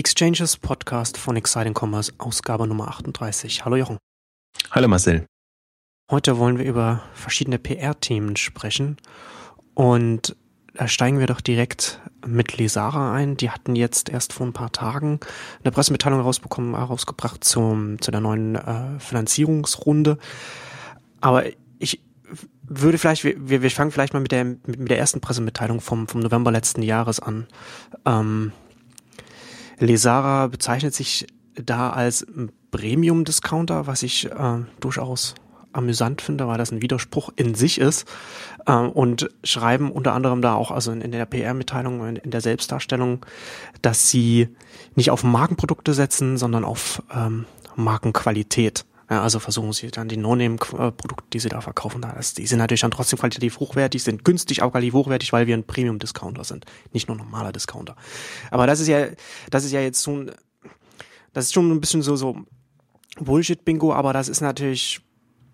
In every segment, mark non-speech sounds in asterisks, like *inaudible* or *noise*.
Exchanges Podcast von Exciting Commerce, Ausgabe Nummer 38. Hallo Jochen. Hallo Marcel. Heute wollen wir über verschiedene PR-Themen sprechen und da steigen wir doch direkt mit Lesara ein. Die hatten jetzt erst vor ein paar Tagen eine Pressemitteilung rausbekommen, rausgebracht zum, zu der neuen äh, Finanzierungsrunde. Aber ich würde vielleicht, wir, wir fangen vielleicht mal mit der, mit der ersten Pressemitteilung vom, vom November letzten Jahres an. Ähm, Lesara bezeichnet sich da als Premium-Discounter, was ich äh, durchaus amüsant finde, weil das ein Widerspruch in sich ist. Äh, und schreiben unter anderem da auch, also in, in der PR-Mitteilung, in, in, der Selbstdarstellung, dass sie nicht auf Markenprodukte setzen, sondern auf ähm, Markenqualität. Ja, also versuchen sie dann die No-Name-Produkte, die sie da verkaufen, das, die sind natürlich dann trotzdem qualitativ hochwertig, sind günstig, auch qualitativ hochwertig, weil wir ein Premium-Discounter sind, nicht nur normaler Discounter. Aber das ist ja, das ist ja jetzt so ein, das ist schon ein bisschen so, so Bullshit-Bingo, aber das ist natürlich,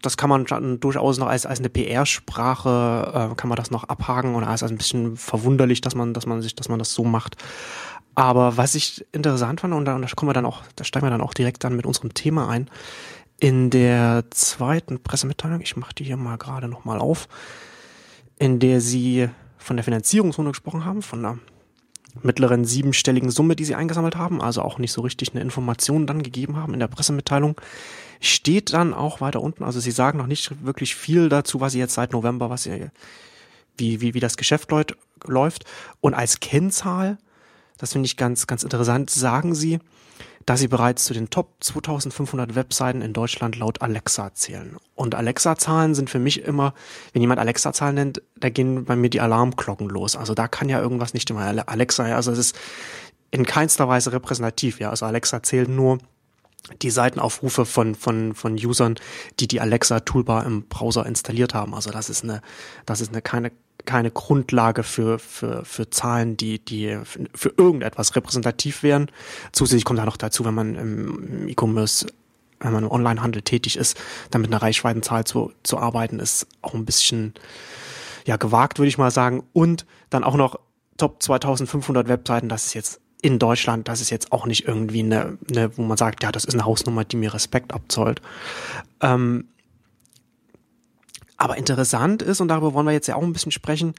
das kann man durchaus noch als, als eine PR-Sprache, äh, kann man das noch abhaken oder als ein bisschen verwunderlich, dass man, dass man sich, dass man das so macht. Aber was ich interessant fand, und da, und da kommen wir dann auch, da steigen wir dann auch direkt dann mit unserem Thema ein, in der zweiten Pressemitteilung, ich mache die hier mal gerade nochmal auf, in der sie von der Finanzierungsrunde gesprochen haben, von einer mittleren siebenstelligen Summe, die sie eingesammelt haben, also auch nicht so richtig eine Information dann gegeben haben in der Pressemitteilung, steht dann auch weiter unten, also sie sagen noch nicht wirklich viel dazu, was sie jetzt seit November, was sie, wie, wie, wie das Geschäft läuft. Und als Kennzahl, das finde ich ganz, ganz interessant, sagen sie, da sie bereits zu den Top 2500 Webseiten in Deutschland laut Alexa zählen. Und Alexa-Zahlen sind für mich immer, wenn jemand Alexa-Zahlen nennt, da gehen bei mir die Alarmglocken los. Also da kann ja irgendwas nicht immer Alexa, also es ist in keinster Weise repräsentativ, ja. Also Alexa zählt nur die Seitenaufrufe von, von, von Usern, die die Alexa Toolbar im Browser installiert haben. Also das ist eine, das ist eine keine, keine Grundlage für, für, für Zahlen, die, die für irgendetwas repräsentativ wären. Zusätzlich kommt da noch dazu, wenn man im E-Commerce wenn man im Onlinehandel tätig ist, dann mit einer Reichweitenzahl zu, zu arbeiten, ist auch ein bisschen ja gewagt, würde ich mal sagen. Und dann auch noch Top 2500 Webseiten, das ist jetzt in Deutschland, das ist jetzt auch nicht irgendwie eine, eine wo man sagt, ja, das ist eine Hausnummer, die mir Respekt abzollt. Ähm, aber interessant ist, und darüber wollen wir jetzt ja auch ein bisschen sprechen,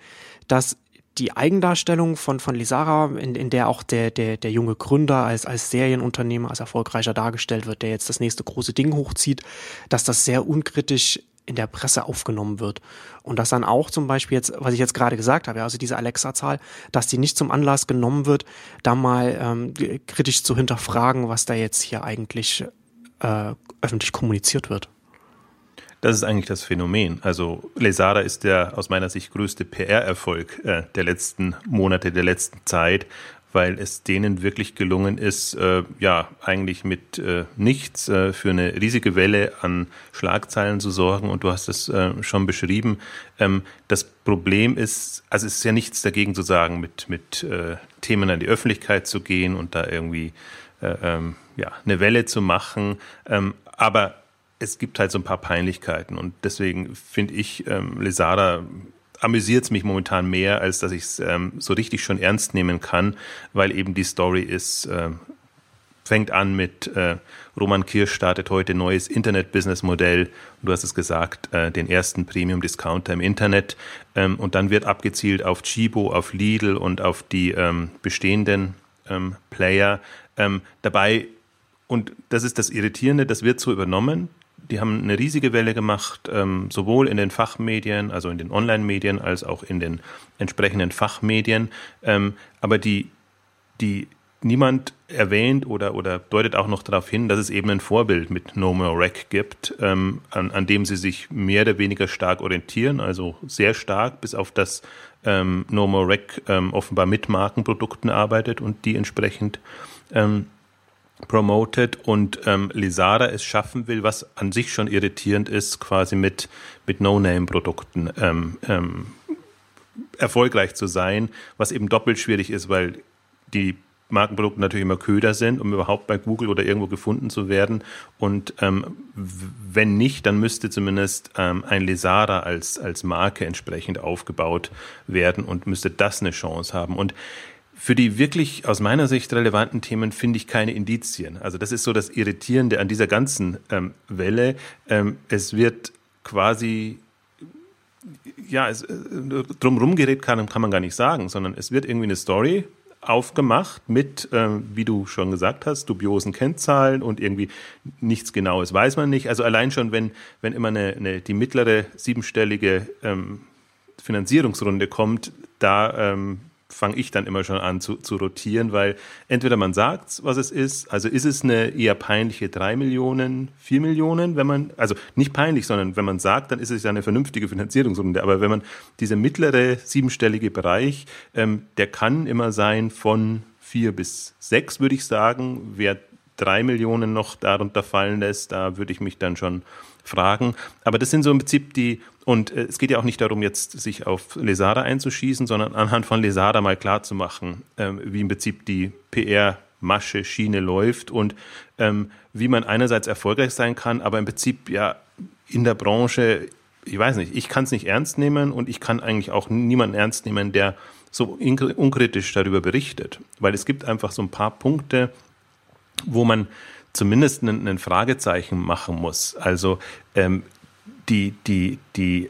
dass die Eigendarstellung von, von Lisara, in, in der auch der, der, der junge Gründer als, als Serienunternehmer, als erfolgreicher dargestellt wird, der jetzt das nächste große Ding hochzieht, dass das sehr unkritisch in der Presse aufgenommen wird. Und dass dann auch zum Beispiel jetzt, was ich jetzt gerade gesagt habe, also diese Alexa-Zahl, dass die nicht zum Anlass genommen wird, da mal ähm, kritisch zu hinterfragen, was da jetzt hier eigentlich äh, öffentlich kommuniziert wird. Das ist eigentlich das Phänomen. Also Lesada ist der aus meiner Sicht größte PR-Erfolg äh, der letzten Monate, der letzten Zeit, weil es denen wirklich gelungen ist, äh, ja, eigentlich mit äh, nichts äh, für eine riesige Welle an Schlagzeilen zu sorgen. Und du hast es äh, schon beschrieben. Ähm, das Problem ist, also es ist ja nichts dagegen zu sagen, mit, mit äh, Themen an die Öffentlichkeit zu gehen und da irgendwie äh, ähm, ja, eine Welle zu machen. Ähm, aber es gibt halt so ein paar Peinlichkeiten und deswegen finde ich, ähm, Lesada amüsiert es mich momentan mehr, als dass ich es ähm, so richtig schon ernst nehmen kann, weil eben die Story ist, äh, fängt an mit äh, Roman Kirsch startet heute neues Internet-Business-Modell. Du hast es gesagt, äh, den ersten Premium-Discounter im Internet. Ähm, und dann wird abgezielt auf Chibo, auf Lidl und auf die ähm, bestehenden ähm, Player. Ähm, dabei, und das ist das Irritierende, das wird so übernommen die haben eine riesige Welle gemacht, ähm, sowohl in den Fachmedien, also in den Online-Medien, als auch in den entsprechenden Fachmedien. Ähm, aber die, die niemand erwähnt oder, oder deutet auch noch darauf hin, dass es eben ein Vorbild mit No More Rack gibt, ähm, an, an dem sie sich mehr oder weniger stark orientieren, also sehr stark, bis auf das ähm, No More Rack ähm, offenbar mit Markenprodukten arbeitet und die entsprechend ähm, promoted und ähm, Lisada es schaffen will, was an sich schon irritierend ist, quasi mit, mit No-Name-Produkten ähm, ähm, erfolgreich zu sein, was eben doppelt schwierig ist, weil die Markenprodukte natürlich immer Köder sind, um überhaupt bei Google oder irgendwo gefunden zu werden. Und ähm, wenn nicht, dann müsste zumindest ähm, ein Lesada als, als Marke entsprechend aufgebaut werden und müsste das eine Chance haben. Und für die wirklich aus meiner Sicht relevanten Themen finde ich keine Indizien. Also das ist so das Irritierende an dieser ganzen ähm, Welle. Ähm, es wird quasi, ja, es, äh, drumherum geredet kann, kann man gar nicht sagen, sondern es wird irgendwie eine Story aufgemacht mit, äh, wie du schon gesagt hast, dubiosen Kennzahlen und irgendwie nichts Genaues weiß man nicht. Also allein schon, wenn, wenn immer eine, eine die mittlere siebenstellige ähm, Finanzierungsrunde kommt, da ähm, fange ich dann immer schon an zu, zu rotieren, weil entweder man sagt, was es ist, also ist es eine eher peinliche drei Millionen, vier Millionen, wenn man, also nicht peinlich, sondern wenn man sagt, dann ist es ja eine vernünftige Finanzierungsrunde. Aber wenn man dieser mittlere siebenstellige Bereich, ähm, der kann immer sein von vier bis sechs, würde ich sagen. Wer drei Millionen noch darunter fallen lässt, da würde ich mich dann schon fragen. Aber das sind so im Prinzip die, und äh, es geht ja auch nicht darum, jetzt sich auf Lesada einzuschießen, sondern anhand von Lesada mal klarzumachen, ähm, wie im Prinzip die PR-Masche, Schiene läuft und ähm, wie man einerseits erfolgreich sein kann, aber im Prinzip ja in der Branche, ich weiß nicht, ich kann es nicht ernst nehmen und ich kann eigentlich auch niemanden ernst nehmen, der so unkritisch darüber berichtet. Weil es gibt einfach so ein paar Punkte, wo man zumindest ein, Fragezeichen machen muss. Also ähm, die, die, die,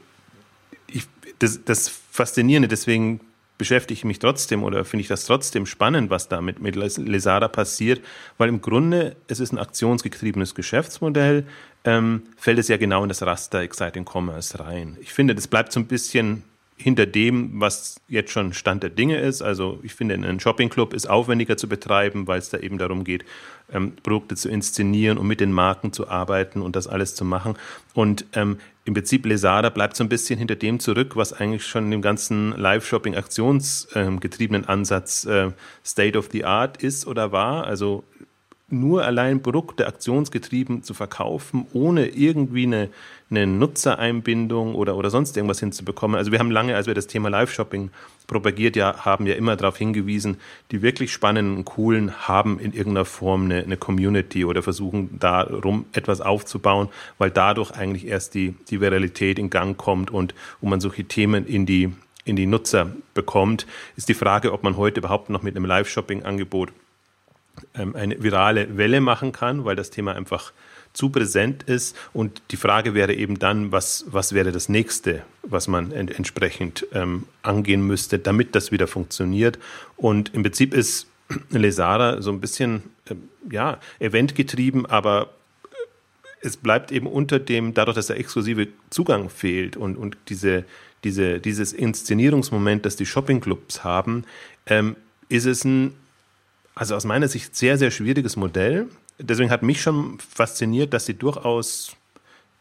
ich, das, das Faszinierende, deswegen beschäftige ich mich trotzdem oder finde ich das trotzdem spannend, was da mit, mit Lesada passiert, weil im Grunde es ist ein aktionsgetriebenes Geschäftsmodell, ähm, fällt es ja genau in das Raster Exciting Commerce rein. Ich finde, das bleibt so ein bisschen hinter dem, was jetzt schon Stand der Dinge ist. Also ich finde, ein Shoppingclub ist aufwendiger zu betreiben, weil es da eben darum geht, ähm, Produkte zu inszenieren und mit den Marken zu arbeiten und das alles zu machen. Und ähm, im Prinzip Lesada bleibt so ein bisschen hinter dem zurück, was eigentlich schon in dem ganzen Live-Shopping-aktionsgetriebenen ähm, Ansatz äh, State of the Art ist oder war. Also nur allein Produkte aktionsgetrieben zu verkaufen, ohne irgendwie eine, eine Nutzereinbindung oder, oder sonst irgendwas hinzubekommen. Also wir haben lange, als wir das Thema Live-Shopping propagiert ja, haben ja immer darauf hingewiesen, die wirklich spannenden coolen haben in irgendeiner Form eine, eine Community oder versuchen darum etwas aufzubauen, weil dadurch eigentlich erst die, die Viralität in Gang kommt und, und man solche Themen in die, in die Nutzer bekommt, ist die Frage, ob man heute überhaupt noch mit einem Live-Shopping-Angebot eine virale Welle machen kann, weil das Thema einfach zu präsent ist. Und die Frage wäre eben dann, was, was wäre das nächste, was man ent entsprechend ähm, angehen müsste, damit das wieder funktioniert. Und im Prinzip ist *clears throat* Lesara so ein bisschen, äh, ja, eventgetrieben, aber es bleibt eben unter dem, dadurch, dass der exklusive Zugang fehlt und, und diese, diese, dieses Inszenierungsmoment, das die Shoppingclubs haben, ähm, ist es ein also aus meiner Sicht sehr, sehr schwieriges Modell. Deswegen hat mich schon fasziniert, dass sie durchaus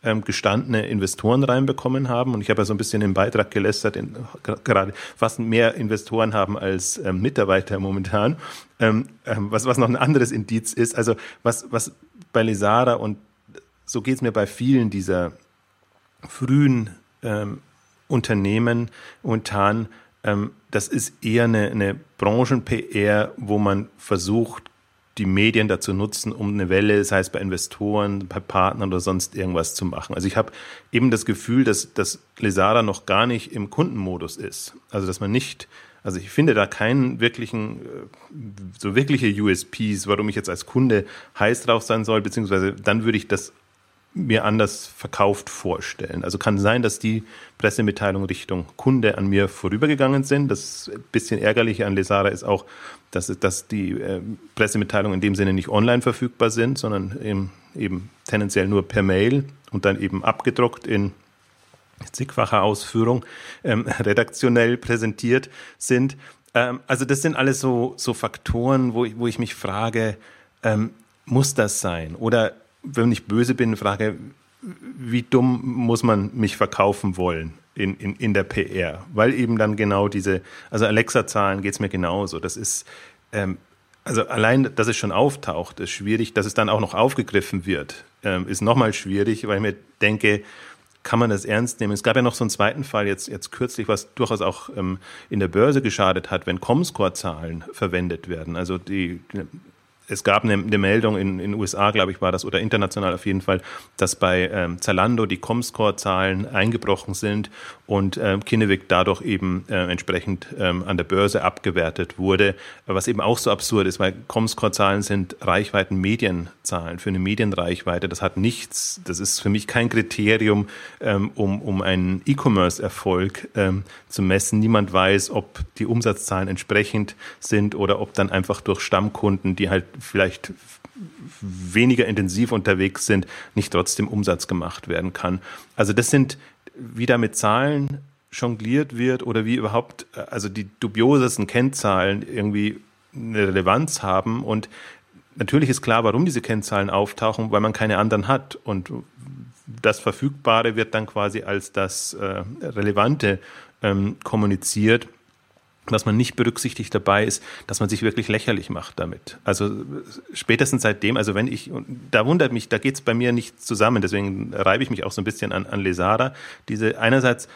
ähm, gestandene Investoren reinbekommen haben. Und ich habe ja so ein bisschen im Beitrag gelästert, in, gerade fast mehr Investoren haben als ähm, Mitarbeiter momentan. Ähm, ähm, was, was noch ein anderes Indiz ist. Also was, was bei Lesara und so geht es mir bei vielen dieser frühen ähm, Unternehmen momentan ähm, das ist eher eine, eine Branchen-PR, wo man versucht, die Medien dazu nutzen, um eine Welle, sei es bei Investoren, bei Partnern oder sonst irgendwas zu machen. Also ich habe eben das Gefühl, dass, dass Lesara noch gar nicht im Kundenmodus ist. Also dass man nicht, also ich finde da keinen wirklichen, äh, so wirkliche USPs, warum ich jetzt als Kunde heiß drauf sein soll, beziehungsweise dann würde ich das mir anders verkauft vorstellen. Also kann sein, dass die Pressemitteilungen Richtung Kunde an mir vorübergegangen sind. Das bisschen ärgerliche an Lesara ist auch, dass, dass die äh, Pressemitteilungen in dem Sinne nicht online verfügbar sind, sondern eben, eben tendenziell nur per Mail und dann eben abgedruckt in zigfacher Ausführung ähm, *laughs* redaktionell präsentiert sind. Ähm, also das sind alles so, so Faktoren, wo ich, wo ich mich frage, ähm, muss das sein? Oder wenn ich böse bin, frage, wie dumm muss man mich verkaufen wollen in, in, in der PR? Weil eben dann genau diese, also Alexa-Zahlen geht es mir genauso. Das ist, ähm, also allein, dass es schon auftaucht, ist schwierig. Dass es dann auch noch aufgegriffen wird, ähm, ist nochmal schwierig, weil ich mir denke, kann man das ernst nehmen? Es gab ja noch so einen zweiten Fall jetzt, jetzt kürzlich, was durchaus auch ähm, in der Börse geschadet hat, wenn Comscore-Zahlen verwendet werden. Also die es gab eine, eine Meldung in den USA, glaube ich, war das, oder international auf jeden Fall, dass bei ähm, Zalando die Comscore-Zahlen eingebrochen sind und ähm, Kinnevik dadurch eben äh, entsprechend ähm, an der Börse abgewertet wurde. Was eben auch so absurd ist, weil Comscore-Zahlen sind Reichweiten-Medienzahlen für eine Medienreichweite. Das hat nichts, das ist für mich kein Kriterium, ähm, um, um einen E-Commerce-Erfolg ähm, zu messen. Niemand weiß, ob die Umsatzzahlen entsprechend sind oder ob dann einfach durch Stammkunden, die halt vielleicht weniger intensiv unterwegs sind, nicht trotzdem Umsatz gemacht werden kann. Also das sind, wie da mit Zahlen jongliert wird oder wie überhaupt, also die dubiosesten Kennzahlen irgendwie eine Relevanz haben. Und natürlich ist klar, warum diese Kennzahlen auftauchen, weil man keine anderen hat. Und das Verfügbare wird dann quasi als das äh, Relevante ähm, kommuniziert was man nicht berücksichtigt dabei ist, dass man sich wirklich lächerlich macht damit. Also spätestens seitdem, also wenn ich, da wundert mich, da geht es bei mir nicht zusammen, deswegen reibe ich mich auch so ein bisschen an, an Lesara, diese einerseits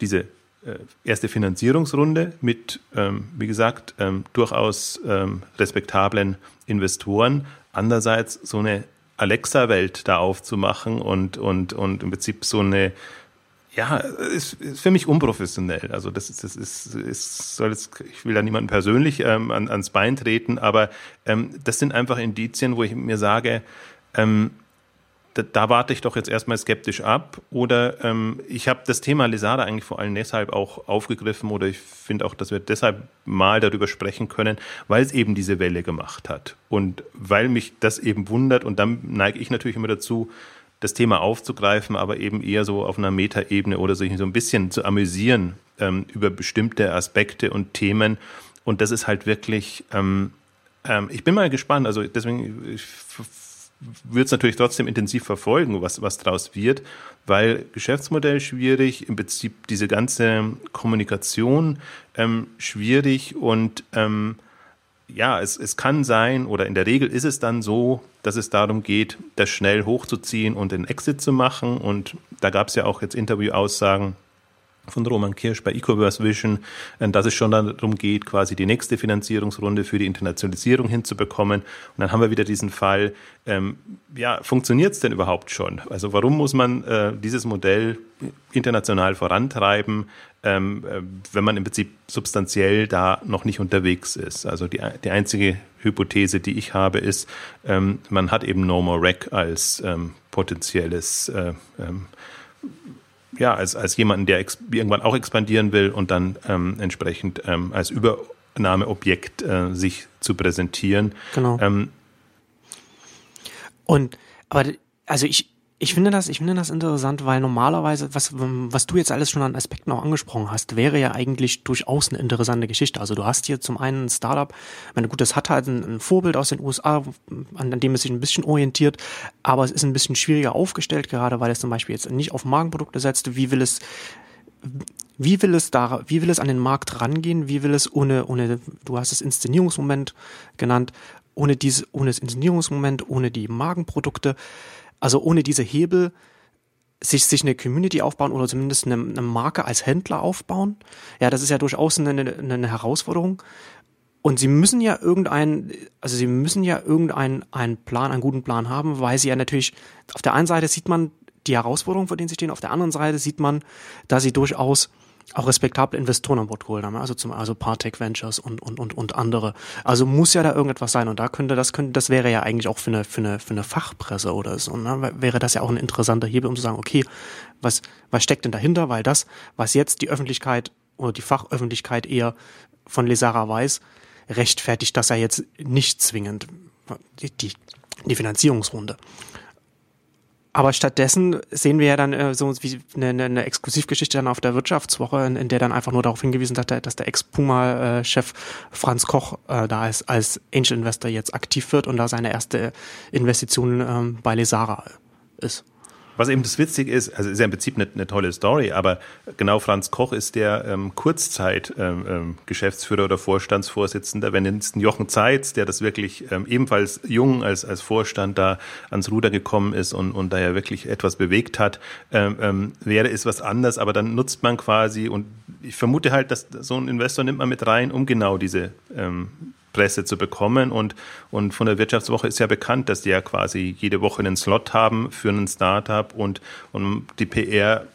diese äh, erste Finanzierungsrunde mit, ähm, wie gesagt, ähm, durchaus ähm, respektablen Investoren, andererseits so eine Alexa-Welt da aufzumachen und, und, und im Prinzip so eine ja, ist, ist für mich unprofessionell. Also das ist, das ist, ist soll jetzt, ich will da niemanden persönlich ähm, an, ans Bein treten, aber ähm, das sind einfach Indizien, wo ich mir sage, ähm, da, da warte ich doch jetzt erstmal skeptisch ab. Oder ähm, ich habe das Thema Lesada eigentlich vor allem deshalb auch aufgegriffen oder ich finde auch, dass wir deshalb mal darüber sprechen können, weil es eben diese Welle gemacht hat. Und weil mich das eben wundert und dann neige ich natürlich immer dazu, das Thema aufzugreifen, aber eben eher so auf einer Metaebene oder sich so ein bisschen zu amüsieren ähm, über bestimmte Aspekte und Themen. Und das ist halt wirklich, ähm, ähm, ich bin mal gespannt, also deswegen, würde es natürlich trotzdem intensiv verfolgen, was, was daraus wird, weil Geschäftsmodell schwierig, im Prinzip diese ganze Kommunikation ähm, schwierig und ähm, ja, es, es kann sein, oder in der Regel ist es dann so, dass es darum geht, das schnell hochzuziehen und den Exit zu machen. Und da gab es ja auch jetzt Interviewaussagen von Roman Kirsch bei Ecoverse Vision, äh, dass es schon darum geht, quasi die nächste Finanzierungsrunde für die Internationalisierung hinzubekommen. Und dann haben wir wieder diesen Fall, ähm, ja, funktioniert es denn überhaupt schon? Also warum muss man äh, dieses Modell international vorantreiben, ähm, äh, wenn man im Prinzip substanziell da noch nicht unterwegs ist? Also die, die einzige Hypothese, die ich habe, ist, ähm, man hat eben No More Rec als ähm, potenzielles äh, ähm, ja, als, als jemanden, der irgendwann auch expandieren will und dann ähm, entsprechend ähm, als Übernahmeobjekt äh, sich zu präsentieren. Genau. Und aber also ich, ich finde das, ich finde das interessant, weil normalerweise, was, was du jetzt alles schon an Aspekten auch angesprochen hast, wäre ja eigentlich durchaus eine interessante Geschichte. Also du hast hier zum einen ein Startup, meine gut, das hat halt ein, ein Vorbild aus den USA, an, an, dem es sich ein bisschen orientiert, aber es ist ein bisschen schwieriger aufgestellt, gerade weil es zum Beispiel jetzt nicht auf Markenprodukte setzt. Wie will es, wie will es da, wie will es an den Markt rangehen? Wie will es ohne, ohne, du hast das Inszenierungsmoment genannt, ohne diese, ohne das Inszenierungsmoment, ohne die Magenprodukte, also ohne diese Hebel sich, sich eine Community aufbauen oder zumindest eine, eine Marke als Händler aufbauen. Ja, das ist ja durchaus eine, eine Herausforderung. Und sie müssen ja irgendeinen, also sie müssen ja irgendeinen einen Plan, einen guten Plan haben, weil sie ja natürlich, auf der einen Seite sieht man die Herausforderungen, vor denen sie stehen, auf der anderen Seite sieht man, dass sie durchaus auch respektable Investoren an Bord geholt haben, also zum also Partech Ventures und und und und andere. Also muss ja da irgendetwas sein und da könnte das könnte das wäre ja eigentlich auch für eine für eine für eine Fachpresse oder so, ne? wäre das ja auch ein interessanter Hebel, um zu sagen, okay, was was steckt denn dahinter, weil das, was jetzt die Öffentlichkeit oder die Fachöffentlichkeit eher von Lesara weiß, rechtfertigt das ja jetzt nicht zwingend die, die, die Finanzierungsrunde. Aber stattdessen sehen wir ja dann äh, so wie eine, eine Exklusivgeschichte dann auf der Wirtschaftswoche, in, in der dann einfach nur darauf hingewiesen hat, dass der Ex-Puma-Chef Franz Koch äh, da als, als Angel Investor jetzt aktiv wird und da seine erste Investition ähm, bei Lesara ist. Was eben das Witzige ist, also ist ja im Prinzip eine, eine tolle Story, aber genau Franz Koch ist der ähm, Kurzzeit-Geschäftsführer ähm, ähm oder Vorstandsvorsitzender. Wenn jetzt Jochen Zeitz, der das wirklich ähm, ebenfalls jung als, als Vorstand da ans Ruder gekommen ist und, und da ja wirklich etwas bewegt hat, ähm, ähm, wäre es was anders, aber dann nutzt man quasi und ich vermute halt, dass so ein Investor nimmt man mit rein, um genau diese Presse zu bekommen. Und, und von der Wirtschaftswoche ist ja bekannt, dass die ja quasi jede Woche einen Slot haben für einen Startup und, und die PR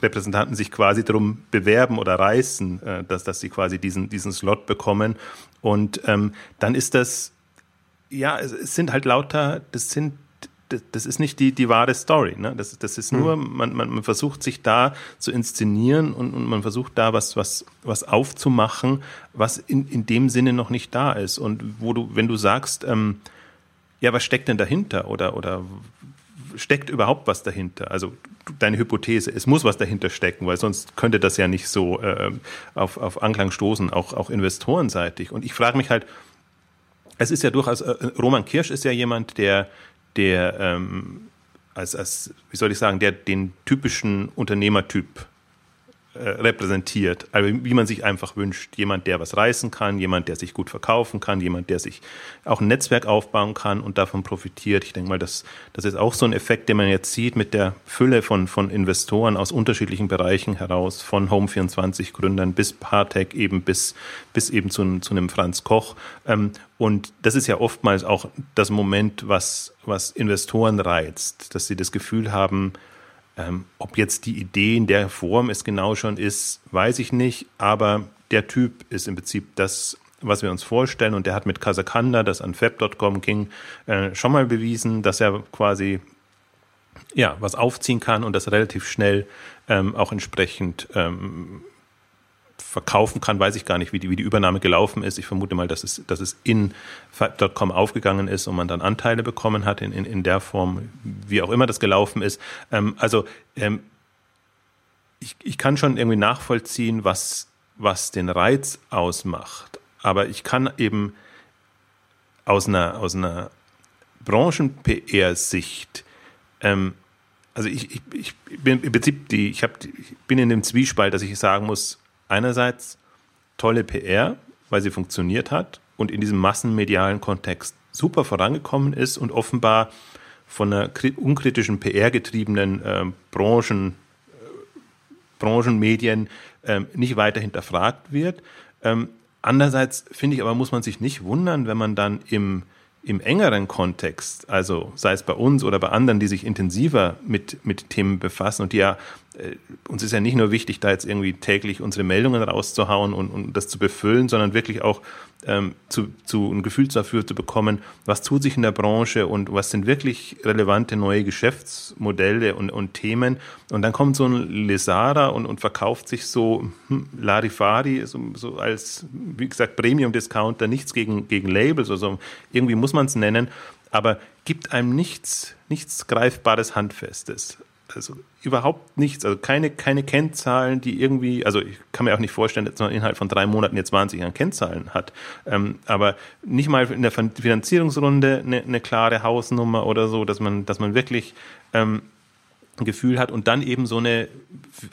Repräsentanten sich quasi darum bewerben oder reißen, äh, dass, dass sie quasi diesen, diesen Slot bekommen. Und ähm, dann ist das, ja, es, es sind halt lauter, das sind das ist nicht die, die wahre Story. Ne? Das, das ist nur, hm. man, man, man versucht sich da zu inszenieren und, und man versucht da was, was, was aufzumachen, was in, in dem Sinne noch nicht da ist. Und wo du, wenn du sagst, ähm, ja, was steckt denn dahinter? Oder, oder steckt überhaupt was dahinter? Also deine Hypothese, es muss was dahinter stecken, weil sonst könnte das ja nicht so äh, auf, auf Anklang stoßen, auch, auch investorenseitig. Und ich frage mich halt, es ist ja durchaus, äh, Roman Kirsch ist ja jemand, der, der ähm, als, als, wie soll ich sagen, der den typischen Unternehmertyp repräsentiert, also wie man sich einfach wünscht. Jemand, der was reißen kann, jemand, der sich gut verkaufen kann, jemand, der sich auch ein Netzwerk aufbauen kann und davon profitiert. Ich denke mal, das, das ist auch so ein Effekt, den man jetzt sieht mit der Fülle von, von Investoren aus unterschiedlichen Bereichen heraus, von Home24-Gründern bis Partec eben bis, bis eben zu, zu einem Franz Koch. Ähm, und das ist ja oftmals auch das Moment, was, was Investoren reizt, dass sie das Gefühl haben, ähm, ob jetzt die Idee in der Form es genau schon ist, weiß ich nicht, aber der Typ ist im Prinzip das, was wir uns vorstellen. Und der hat mit Kasakanda, das an fab.com ging, äh, schon mal bewiesen, dass er quasi ja, was aufziehen kann und das relativ schnell ähm, auch entsprechend ähm, verkaufen kann, weiß ich gar nicht, wie die, wie die Übernahme gelaufen ist. Ich vermute mal, dass es, dass es in Five.com aufgegangen ist und man dann Anteile bekommen hat in, in, in der Form, wie auch immer das gelaufen ist. Ähm, also ähm, ich, ich kann schon irgendwie nachvollziehen, was, was den Reiz ausmacht. Aber ich kann eben aus einer, aus einer Branchen-PR-Sicht ähm, also ich, ich, ich bin im Prinzip die, ich, hab, ich bin in dem Zwiespalt, dass ich sagen muss, einerseits tolle PR, weil sie funktioniert hat und in diesem massenmedialen Kontext super vorangekommen ist und offenbar von einer unkritischen PR getriebenen äh, Branchen, äh, Branchenmedien äh, nicht weiter hinterfragt wird. Ähm, andererseits finde ich aber, muss man sich nicht wundern, wenn man dann im im engeren Kontext, also sei es bei uns oder bei anderen, die sich intensiver mit, mit Themen befassen und die ja, uns ist ja nicht nur wichtig, da jetzt irgendwie täglich unsere Meldungen rauszuhauen und, und das zu befüllen, sondern wirklich auch ähm, zu, zu ein Gefühl dafür zu bekommen, was tut sich in der Branche und was sind wirklich relevante neue Geschäftsmodelle und, und Themen. Und dann kommt so ein Lesara und, und verkauft sich so hm, Larifari, so, so als, wie gesagt, Premium-Discounter, nichts gegen, gegen Labels oder so. Irgendwie muss man es nennen, aber gibt einem nichts, nichts Greifbares, Handfestes also überhaupt nichts, also keine, keine Kennzahlen, die irgendwie, also ich kann mir auch nicht vorstellen, dass man innerhalb von drei Monaten jetzt 20 an Kennzahlen hat, ähm, aber nicht mal in der Finanzierungsrunde eine, eine klare Hausnummer oder so, dass man, dass man wirklich ähm, Gefühl hat und dann eben so eine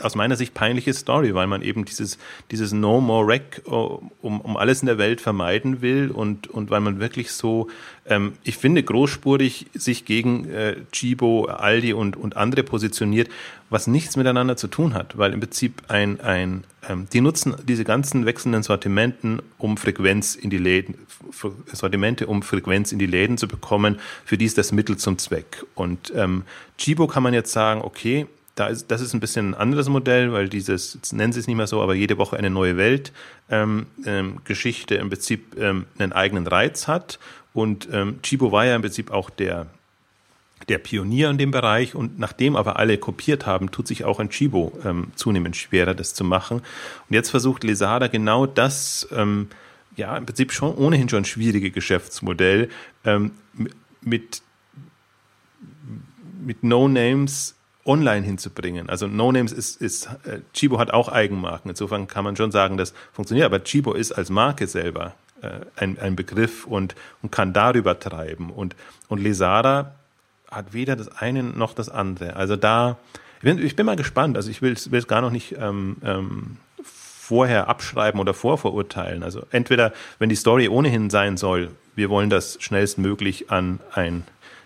aus meiner Sicht peinliche Story, weil man eben dieses, dieses No More Wreck um, um alles in der Welt vermeiden will und, und weil man wirklich so, ähm, ich finde, großspurig sich gegen äh, Chibo, Aldi und, und andere positioniert, was nichts miteinander zu tun hat, weil im Prinzip ein, ein ähm, die nutzen diese ganzen wechselnden Sortimenten, um Frequenz in die Läden, Sortimente, um Frequenz in die Läden zu bekommen, für die ist das Mittel zum Zweck. Und ähm, Chibo kann man jetzt sagen, okay, da ist, das ist ein bisschen ein anderes Modell, weil dieses, jetzt nennen sie es nicht mehr so, aber jede Woche eine neue Welt, ähm, ähm, Geschichte im Prinzip ähm, einen eigenen Reiz hat. Und ähm, Chibo war ja im Prinzip auch der, der Pionier in dem Bereich und nachdem aber alle kopiert haben, tut sich auch ein Chibo ähm, zunehmend schwerer, das zu machen. Und jetzt versucht Lesada genau das, ähm, ja, im Prinzip schon ohnehin schon schwierige Geschäftsmodell ähm, mit, mit No-Names online hinzubringen. Also No Names ist, ist äh, Chibo hat auch Eigenmarken. Insofern kann man schon sagen, das funktioniert. Aber Chibo ist als Marke selber ein, ein Begriff und, und kann darüber treiben. Und, und Lesara hat weder das eine noch das andere. Also da, ich bin, ich bin mal gespannt. Also ich will es gar noch nicht ähm, ähm, vorher abschreiben oder vorverurteilen. Also entweder, wenn die Story ohnehin sein soll, wir wollen das schnellstmöglich an ein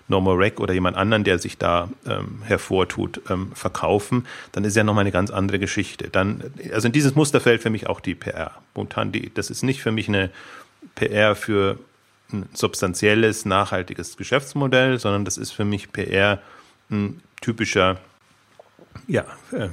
Normal Rack oder jemand anderen, der sich da ähm, hervortut, ähm, verkaufen, dann ist ja nochmal eine ganz andere Geschichte. Dann, also in dieses Muster fällt für mich auch die PR. Momentan, die, das ist nicht für mich eine, PR für ein substanzielles, nachhaltiges Geschäftsmodell, sondern das ist für mich PR ein typischer ja, äh,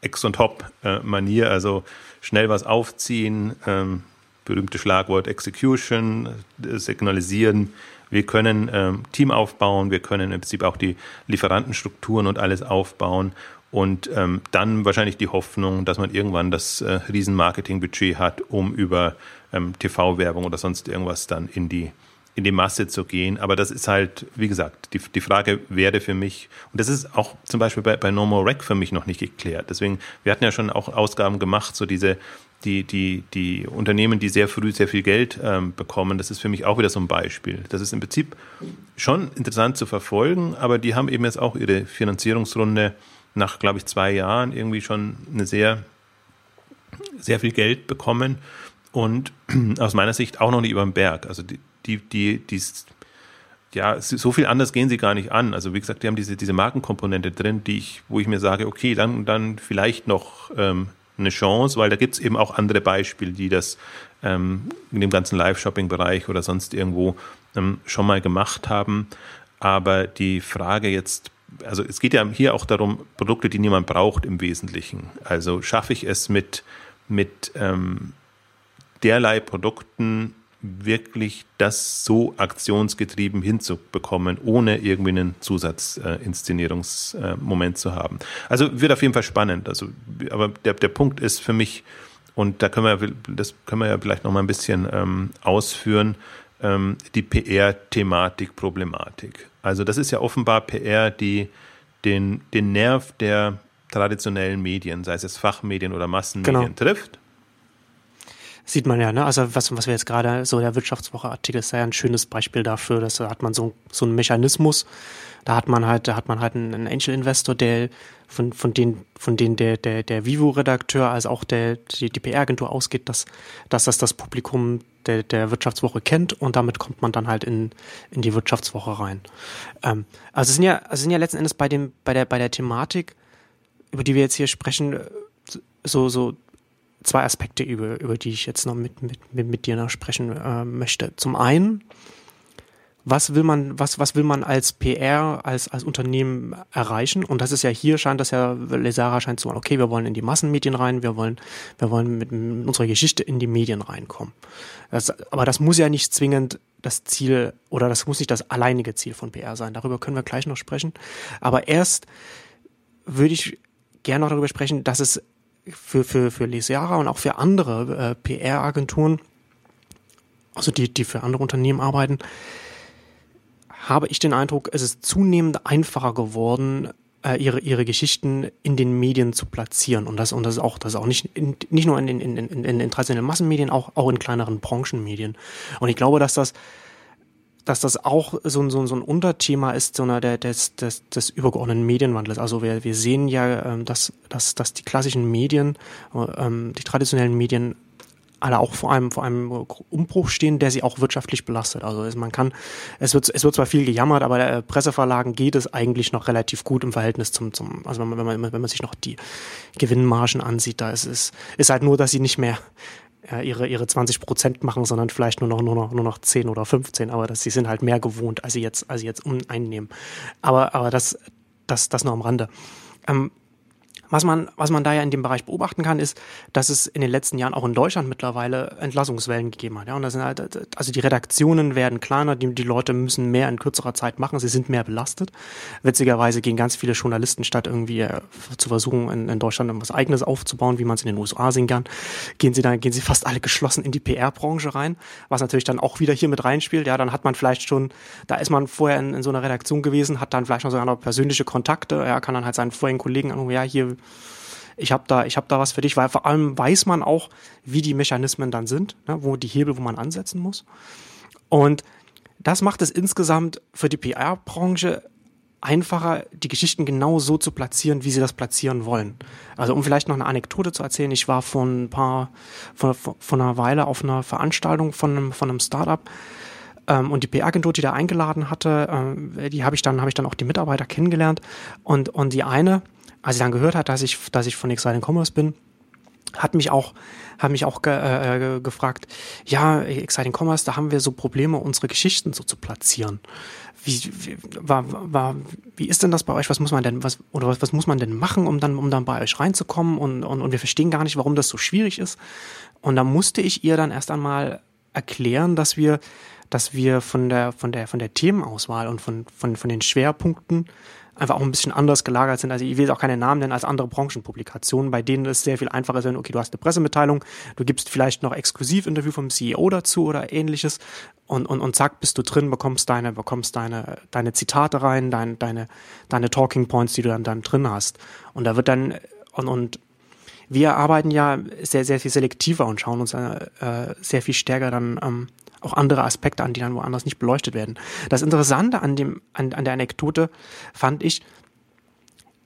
Ex- und Hop-Manier, äh, also schnell was aufziehen, ähm, berühmte Schlagwort Execution, äh, signalisieren, wir können ähm, Team aufbauen, wir können im Prinzip auch die Lieferantenstrukturen und alles aufbauen und ähm, dann wahrscheinlich die Hoffnung, dass man irgendwann das äh, Riesenmarketingbudget hat, um über ähm, TV-Werbung oder sonst irgendwas dann in die in die Masse zu gehen. Aber das ist halt, wie gesagt, die, die Frage wäre für mich, und das ist auch zum Beispiel bei, bei No More Rec für mich noch nicht geklärt. Deswegen, wir hatten ja schon auch Ausgaben gemacht, so diese, die, die, die Unternehmen, die sehr früh sehr viel Geld ähm, bekommen, das ist für mich auch wieder so ein Beispiel. Das ist im Prinzip schon interessant zu verfolgen, aber die haben eben jetzt auch ihre Finanzierungsrunde nach, glaube ich, zwei Jahren irgendwie schon eine sehr, sehr viel Geld bekommen und *clears throat* aus meiner Sicht auch noch nicht über den Berg. Also die, die, die, die ja, so viel anders gehen sie gar nicht an. Also wie gesagt, die haben diese, diese Markenkomponente drin, die ich, wo ich mir sage, okay, dann, dann vielleicht noch ähm, eine Chance, weil da gibt es eben auch andere Beispiele, die das ähm, in dem ganzen Live-Shopping-Bereich oder sonst irgendwo ähm, schon mal gemacht haben. Aber die Frage jetzt also es geht ja hier auch darum, Produkte, die niemand braucht im Wesentlichen. Also schaffe ich es mit, mit ähm, derlei Produkten wirklich das so aktionsgetrieben hinzubekommen, ohne irgendwie einen Zusatzinszenierungsmoment äh, zu haben. Also wird auf jeden Fall spannend. Also, aber der, der Punkt ist für mich, und da können wir, das können wir ja vielleicht noch mal ein bisschen ähm, ausführen, ähm, die PR-Thematik-Problematik. Also das ist ja offenbar PR, die den, den Nerv der traditionellen Medien, sei es jetzt Fachmedien oder Massenmedien, genau. trifft. Sieht man ja, ne? Also was, was wir jetzt gerade, so der Wirtschaftswoche-Artikel ist ja ein schönes Beispiel dafür, dass da hat man so, so einen Mechanismus, da hat man halt, da hat man halt einen Angel-Investor, der von, von denen, von denen der, der, der Vivo-Redakteur als auch der, die, die PR-Agentur ausgeht, dass, dass das das Publikum der, der Wirtschaftswoche kennt und damit kommt man dann halt in, in die Wirtschaftswoche rein. Ähm, also es sind ja, also sind ja letzten Endes bei dem, bei der, bei der Thematik, über die wir jetzt hier sprechen, so, so zwei Aspekte, über, über die ich jetzt noch mit, mit, mit dir noch sprechen äh, möchte. Zum einen, was will man, was, was will man als PR, als, als Unternehmen erreichen? Und das ist ja hier, scheint das ja, Lesara scheint zu sagen, okay, wir wollen in die Massenmedien rein, wir wollen, wir wollen mit, mit unserer Geschichte in die Medien reinkommen. Das, aber das muss ja nicht zwingend das Ziel oder das muss nicht das alleinige Ziel von PR sein. Darüber können wir gleich noch sprechen. Aber erst würde ich gerne noch darüber sprechen, dass es für, für, für Lesera und auch für andere äh, PR-Agenturen, also die, die für andere Unternehmen arbeiten, habe ich den Eindruck, es ist zunehmend einfacher geworden, äh, ihre, ihre Geschichten in den Medien zu platzieren. Und das, und das ist auch, das auch nicht, in, nicht nur in den in, in, in, in traditionellen Massenmedien, auch, auch in kleineren Branchenmedien. Und ich glaube, dass das, dass das auch so, ein so, so ein Unterthema ist, so einer der, des, des, des übergeordneten Medienwandels. Also wir, wir sehen ja, ähm, dass, dass, dass die klassischen Medien, ähm, die traditionellen Medien alle auch vor einem, vor einem Umbruch stehen, der sie auch wirtschaftlich belastet. Also man kann, es wird, es wird zwar viel gejammert, aber der Presseverlagen geht es eigentlich noch relativ gut im Verhältnis zum, zum also wenn man, wenn man, wenn man sich noch die Gewinnmargen ansieht, da ist es, ist halt nur, dass sie nicht mehr äh, ihre, ihre 20 Prozent machen, sondern vielleicht nur noch, nur noch, nur noch 10 oder 15, aber dass sie sind halt mehr gewohnt, als sie jetzt, als sie jetzt einnehmen. Aber, aber das, das, das nur am Rande. Ähm, was man, was man da ja in dem Bereich beobachten kann, ist, dass es in den letzten Jahren auch in Deutschland mittlerweile Entlassungswellen gegeben hat. Ja, und das sind halt, also die Redaktionen werden kleiner, die, die Leute müssen mehr in kürzerer Zeit machen, sie sind mehr belastet. Witzigerweise gehen ganz viele Journalisten statt irgendwie äh, zu versuchen, in, in Deutschland etwas Eigenes aufzubauen, wie man es in den USA sehen kann, gehen sie dann, gehen sie fast alle geschlossen in die PR-Branche rein, was natürlich dann auch wieder hier mit reinspielt. Ja, dann hat man vielleicht schon, da ist man vorher in, in so einer Redaktion gewesen, hat dann vielleicht noch sogar noch persönliche Kontakte, ja, kann dann halt seinen vorigen Kollegen anrufen, ja, hier ich habe da, habe da was für dich, weil vor allem weiß man auch, wie die Mechanismen dann sind, ne, wo die Hebel, wo man ansetzen muss. Und das macht es insgesamt für die PR-Branche einfacher, die Geschichten genau so zu platzieren, wie sie das platzieren wollen. Also um vielleicht noch eine Anekdote zu erzählen, ich war vor ein paar, vor, vor einer Weile auf einer Veranstaltung von einem, von einem Startup ähm, und die PR-Agentur, die da eingeladen hatte, äh, die habe ich dann, ich dann auch die Mitarbeiter kennengelernt und, und die eine, als sie dann gehört hat, dass ich, dass ich von Exciting Commerce bin, hat mich auch hat mich auch ge, äh, gefragt, ja, Exciting Commerce, da haben wir so Probleme, unsere Geschichten so zu platzieren. Wie, wie, war, war, wie ist denn das bei euch? Was muss man denn, was, oder was, was muss man denn machen, um dann, um dann bei euch reinzukommen? Und, und, und wir verstehen gar nicht, warum das so schwierig ist. Und da musste ich ihr dann erst einmal erklären, dass wir, dass wir von der, von der, von der Themenauswahl und von, von, von den Schwerpunkten einfach auch ein bisschen anders gelagert sind. Also ich will auch keine Namen nennen als andere Branchenpublikationen, bei denen es sehr viel einfacher ist, wenn, okay, du hast eine Pressemitteilung, du gibst vielleicht noch Exklusivinterview vom CEO dazu oder ähnliches und, und, und zack, bist du drin, bekommst deine, bekommst deine, deine Zitate rein, dein, deine, deine Talking Points, die du dann, dann drin hast. Und da wird dann, und, und wir arbeiten ja sehr, sehr viel selektiver und schauen uns äh, sehr viel stärker dann ähm, auch andere Aspekte an, die dann woanders nicht beleuchtet werden. Das Interessante an, dem, an, an der Anekdote fand ich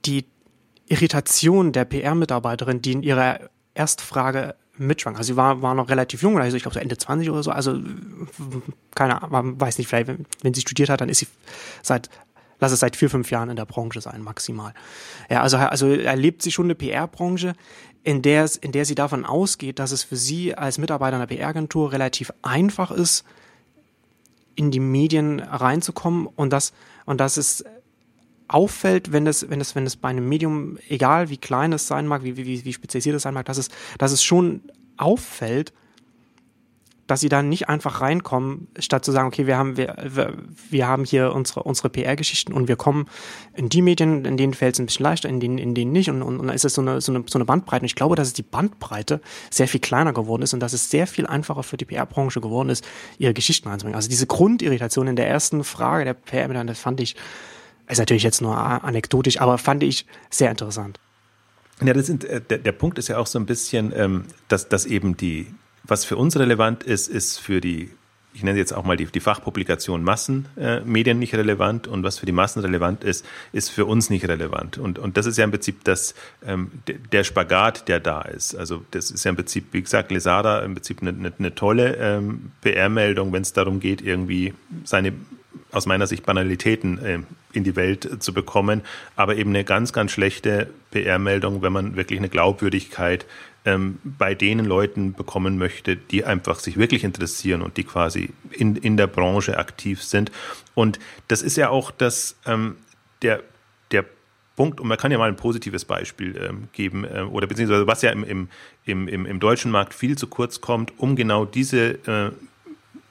die Irritation der PR-Mitarbeiterin, die in ihrer Erstfrage mitschwang. Also sie war, war noch relativ jung, also ich glaube so Ende 20 oder so. Also keine Ahnung, weiß nicht, vielleicht, wenn, wenn sie studiert hat, dann ist sie seit lass es seit vier, fünf Jahren in der Branche sein, maximal. Ja, also, also erlebt sie schon eine PR-Branche, in der, in der sie davon ausgeht, dass es für sie als Mitarbeiter einer PR-Agentur relativ einfach ist, in die Medien reinzukommen und das, und dass es auffällt, wenn es, wenn es, wenn es bei einem Medium, egal wie klein es sein mag, wie, wie, wie spezialisiert es sein mag, dass es, dass es schon auffällt, dass sie dann nicht einfach reinkommen, statt zu sagen, okay, wir haben, wir, wir haben hier unsere, unsere PR-Geschichten und wir kommen in die Medien, in denen fällt es ein bisschen leichter, in denen, in denen nicht. Und, und, und dann ist es so eine, so, eine, so eine Bandbreite. Und ich glaube, dass es die Bandbreite sehr viel kleiner geworden ist und dass es sehr viel einfacher für die PR-Branche geworden ist, ihre Geschichten reinzubringen. Also diese Grundirritation in der ersten Frage der PR, das fand ich, ist natürlich jetzt nur anekdotisch, aber fand ich sehr interessant. Ja, das sind, äh, der, der Punkt ist ja auch so ein bisschen, ähm, dass, dass eben die, was für uns relevant ist, ist für die, ich nenne jetzt auch mal die, die Fachpublikation Massenmedien äh, nicht relevant und was für die Massen relevant ist, ist für uns nicht relevant. Und, und das ist ja im Prinzip das, ähm, der Spagat, der da ist. Also das ist ja im Prinzip, wie gesagt, Lesada im Prinzip eine, eine, eine tolle ähm, PR-Meldung, wenn es darum geht, irgendwie seine aus meiner Sicht Banalitäten äh, in die Welt zu bekommen, aber eben eine ganz, ganz schlechte PR-Meldung, wenn man wirklich eine Glaubwürdigkeit ähm, bei den Leuten bekommen möchte, die einfach sich wirklich interessieren und die quasi in, in der Branche aktiv sind. Und das ist ja auch das, ähm, der, der Punkt, und man kann ja mal ein positives Beispiel ähm, geben, äh, oder beziehungsweise was ja im, im, im, im deutschen Markt viel zu kurz kommt, um genau diese äh,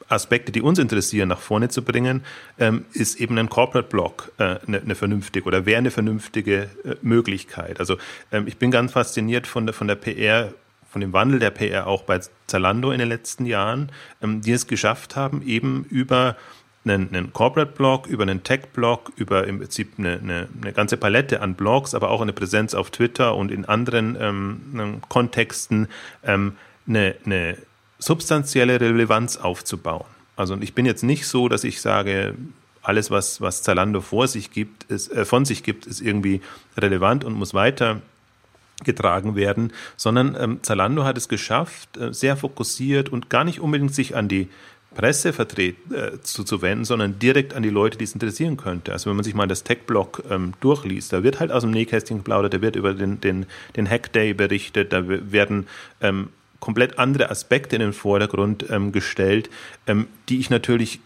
Aspekte, die uns interessieren, nach vorne zu bringen, ähm, ist eben ein Corporate Block äh, eine, eine vernünftige oder wäre eine vernünftige äh, Möglichkeit. Also ähm, ich bin ganz fasziniert von der, von der PR, von dem Wandel der PR auch bei Zalando in den letzten Jahren, ähm, die es geschafft haben, eben über einen, einen Corporate-Blog, über einen Tech-Blog, über im Prinzip eine, eine, eine, ganze Palette an Blogs, aber auch eine Präsenz auf Twitter und in anderen ähm, Kontexten ähm, eine, eine substanzielle Relevanz aufzubauen. Also ich bin jetzt nicht so, dass ich sage, alles, was, was Zalando vor sich gibt, ist, äh, von sich gibt, ist irgendwie relevant und muss weiter getragen werden, sondern ähm, Zalando hat es geschafft, äh, sehr fokussiert und gar nicht unbedingt sich an die Presse äh, zu, zu wenden, sondern direkt an die Leute, die es interessieren könnte. Also wenn man sich mal das Tech-Blog ähm, durchliest, da wird halt aus dem Nähkästchen geplaudert, da wird über den, den, den Hack-Day berichtet, da werden ähm, komplett andere Aspekte in den Vordergrund ähm, gestellt, ähm, die ich natürlich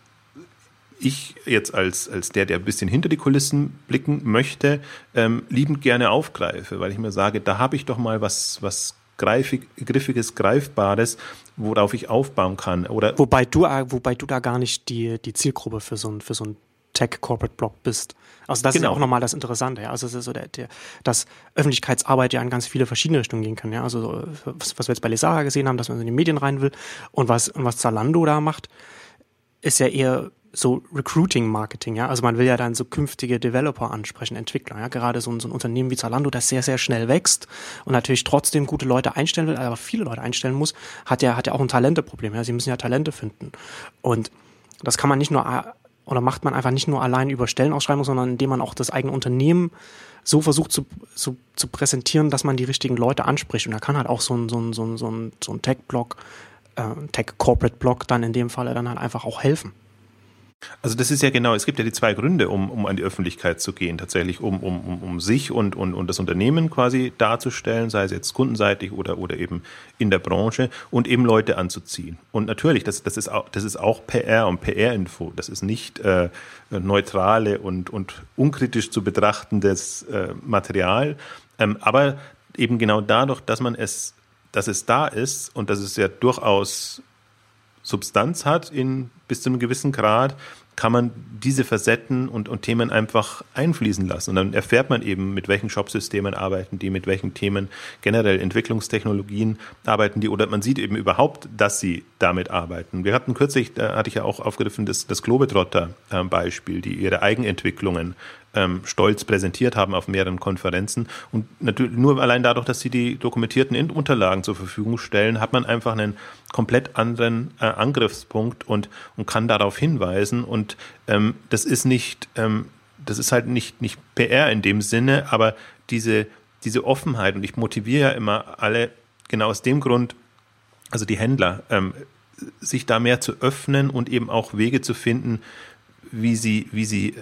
ich jetzt als, als der, der ein bisschen hinter die Kulissen blicken möchte, ähm, liebend gerne aufgreife, weil ich mir sage, da habe ich doch mal was, was greifig, griffiges, greifbares, worauf ich aufbauen kann. Oder wobei du, wobei du da gar nicht die, die Zielgruppe für so ein, für so ein Tech-Corporate-Blog bist. Also das genau. ist ja genau. auch nochmal das Interessante, ja. Also es ist so der, der, dass Öffentlichkeitsarbeit ja in ganz viele verschiedene Richtungen gehen kann, ja. Also was, was wir jetzt bei Lesara gesehen haben, dass man in die Medien rein will und was, und was Zalando da macht, ist ja eher so Recruiting-Marketing, ja. Also man will ja dann so künftige Developer ansprechen, Entwickler, ja. Gerade so ein, so ein Unternehmen wie Zalando, das sehr, sehr schnell wächst und natürlich trotzdem gute Leute einstellen will, aber viele Leute einstellen muss, hat ja, hat ja auch ein Talenteproblem, ja. Sie müssen ja Talente finden. Und das kann man nicht nur oder macht man einfach nicht nur allein über Stellenausschreibungen, sondern indem man auch das eigene Unternehmen so versucht zu, zu, zu präsentieren, dass man die richtigen Leute anspricht. Und da kann halt auch so ein, so ein, so ein, so ein, so ein Tech-Blog, äh, Tech-Corporate-Blog dann in dem Falle dann halt einfach auch helfen. Also das ist ja genau, es gibt ja die zwei Gründe, um, um an die Öffentlichkeit zu gehen, tatsächlich um, um, um, sich und, und, und das Unternehmen quasi darzustellen, sei es jetzt kundenseitig oder, oder eben in der Branche und eben Leute anzuziehen. Und natürlich, das, das, ist, auch, das ist auch PR und PR-Info, das ist nicht äh, neutrale und, und unkritisch zu betrachtendes äh, Material, ähm, aber eben genau dadurch, dass man es, dass es da ist und dass es ja durchaus Substanz hat in bis zu einem gewissen Grad, kann man diese Facetten und, und Themen einfach einfließen lassen. Und dann erfährt man eben, mit welchen Shopsystemen arbeiten die, mit welchen Themen generell Entwicklungstechnologien arbeiten die, oder man sieht eben überhaupt, dass sie damit arbeiten. Wir hatten kürzlich, da hatte ich ja auch aufgegriffen, das, das Globetrotter-Beispiel, die ihre Eigenentwicklungen ähm, stolz präsentiert haben auf mehreren Konferenzen. Und natürlich nur allein dadurch, dass sie die dokumentierten Unterlagen zur Verfügung stellen, hat man einfach einen komplett anderen äh, Angriffspunkt und, und kann darauf hinweisen. Und ähm, das ist nicht, ähm, das ist halt nicht, nicht PR in dem Sinne, aber diese, diese Offenheit, und ich motiviere ja immer alle genau aus dem Grund, also die Händler, ähm, sich da mehr zu öffnen und eben auch Wege zu finden, wie sie, wie sie